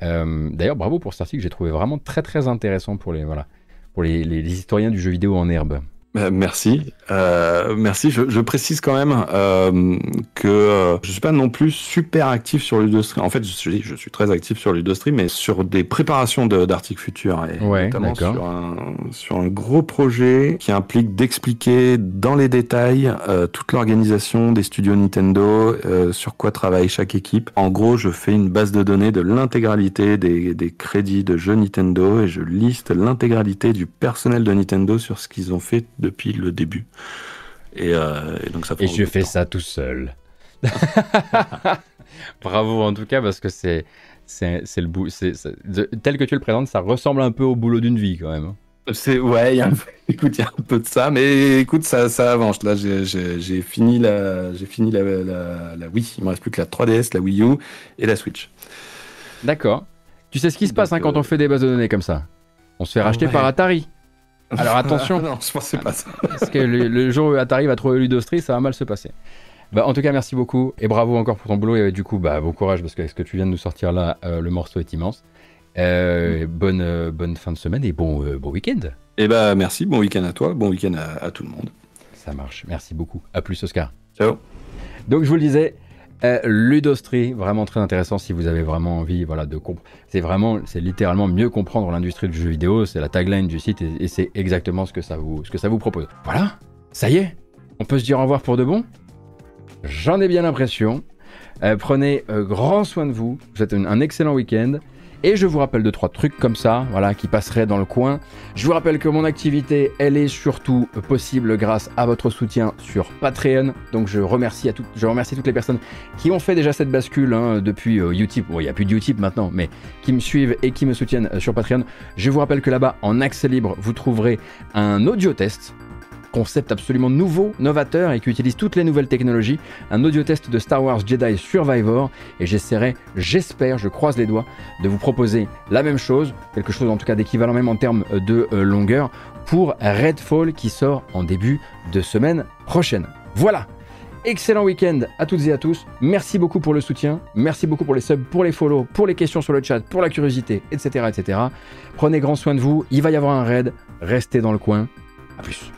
Euh, D'ailleurs, bravo pour cet article, j'ai trouvé vraiment très très intéressant pour les, voilà, pour les historiens du jeu vidéo en herbe. Merci, euh, merci. Je, je, précise quand même euh, que euh, je suis pas non plus super actif sur Ludostri. En fait, je suis, je suis très actif sur Ludostri, mais sur des préparations d'articles futurs, et ouais, notamment sur un, sur un gros projet qui implique d'expliquer dans les détails euh, toute l'organisation des studios Nintendo, euh, sur quoi travaille chaque équipe. En gros, je fais une base de données de l'intégralité des, des crédits de jeux Nintendo et je liste l'intégralité du personnel de Nintendo sur ce qu'ils ont fait depuis le début. Et, euh, et donc ça Et je fais temps. ça tout seul. <laughs> Bravo en tout cas parce que c'est c'est le bout tel que tu le présentes ça ressemble un peu au boulot d'une vie quand même. C'est ouais, y a un, <laughs> écoute, il y a un peu de ça, mais écoute, ça, ça avance. Là, j'ai fini la, j'ai fini la, la, la, Wii. Il me reste plus que la 3DS, la Wii U et la Switch. D'accord. Tu sais ce qui se passe hein, quand on fait des bases de données comme ça? On se fait racheter ouais. par Atari. Alors <laughs> attention. non, je pensais pas ça. parce que le, le, jour où Atari va trouver Ludostri, ça va mal se passer. Bah, en tout cas, merci beaucoup et bravo encore pour ton boulot. Et du coup, bah, bon courage parce que ce que tu viens de nous sortir là, euh, le morceau est immense. Euh, mmh. bonne, euh, bonne fin de semaine et bon, bon week-end. Et bah merci, bon week-end à toi, bon week-end à, à tout le monde. Ça marche, merci beaucoup. À plus, Oscar. Ciao. Donc je vous le disais, euh, Ludostri, vraiment très intéressant si vous avez vraiment envie voilà, de comprendre. C'est vraiment, c'est littéralement mieux comprendre l'industrie du jeu vidéo, c'est la tagline du site et, c'est exactement ce que, ça vous, ce que ça vous propose. Voilà, ça y est, on peut se dire au revoir pour de bon? J'en ai bien l'impression. Euh, prenez euh, grand soin de vous, vous êtes un excellent week-end. Et je vous rappelle deux, trois trucs comme ça, voilà, qui passeraient dans le coin. Je vous rappelle que mon activité, elle est surtout possible grâce à votre soutien sur Patreon. Donc je remercie, toutes les personnes qui ont fait déjà cette bascule hein, depuis euh, Utip. Bon, il n'y a plus de maintenant, mais qui me suivent et qui me soutiennent euh, sur Patreon. Je vous rappelle que là-bas, en accès libre, vous trouverez un audio test concept absolument nouveau, novateur et qui utilise toutes les nouvelles technologies, un audio test de Star Wars Jedi Survivor et j'essaierai, j'espère, je croise les doigts, de vous proposer la même chose, quelque chose en tout cas d'équivalent même en termes de euh, longueur, pour Redfall qui sort en début de semaine prochaine. Voilà Excellent week-end à toutes et à tous. Merci beaucoup pour le soutien. Merci beaucoup pour les subs, pour les follow, pour les questions sur le chat, pour la curiosité, etc. etc. Prenez grand soin de vous. Il va y avoir un raid. Restez dans le coin. A plus.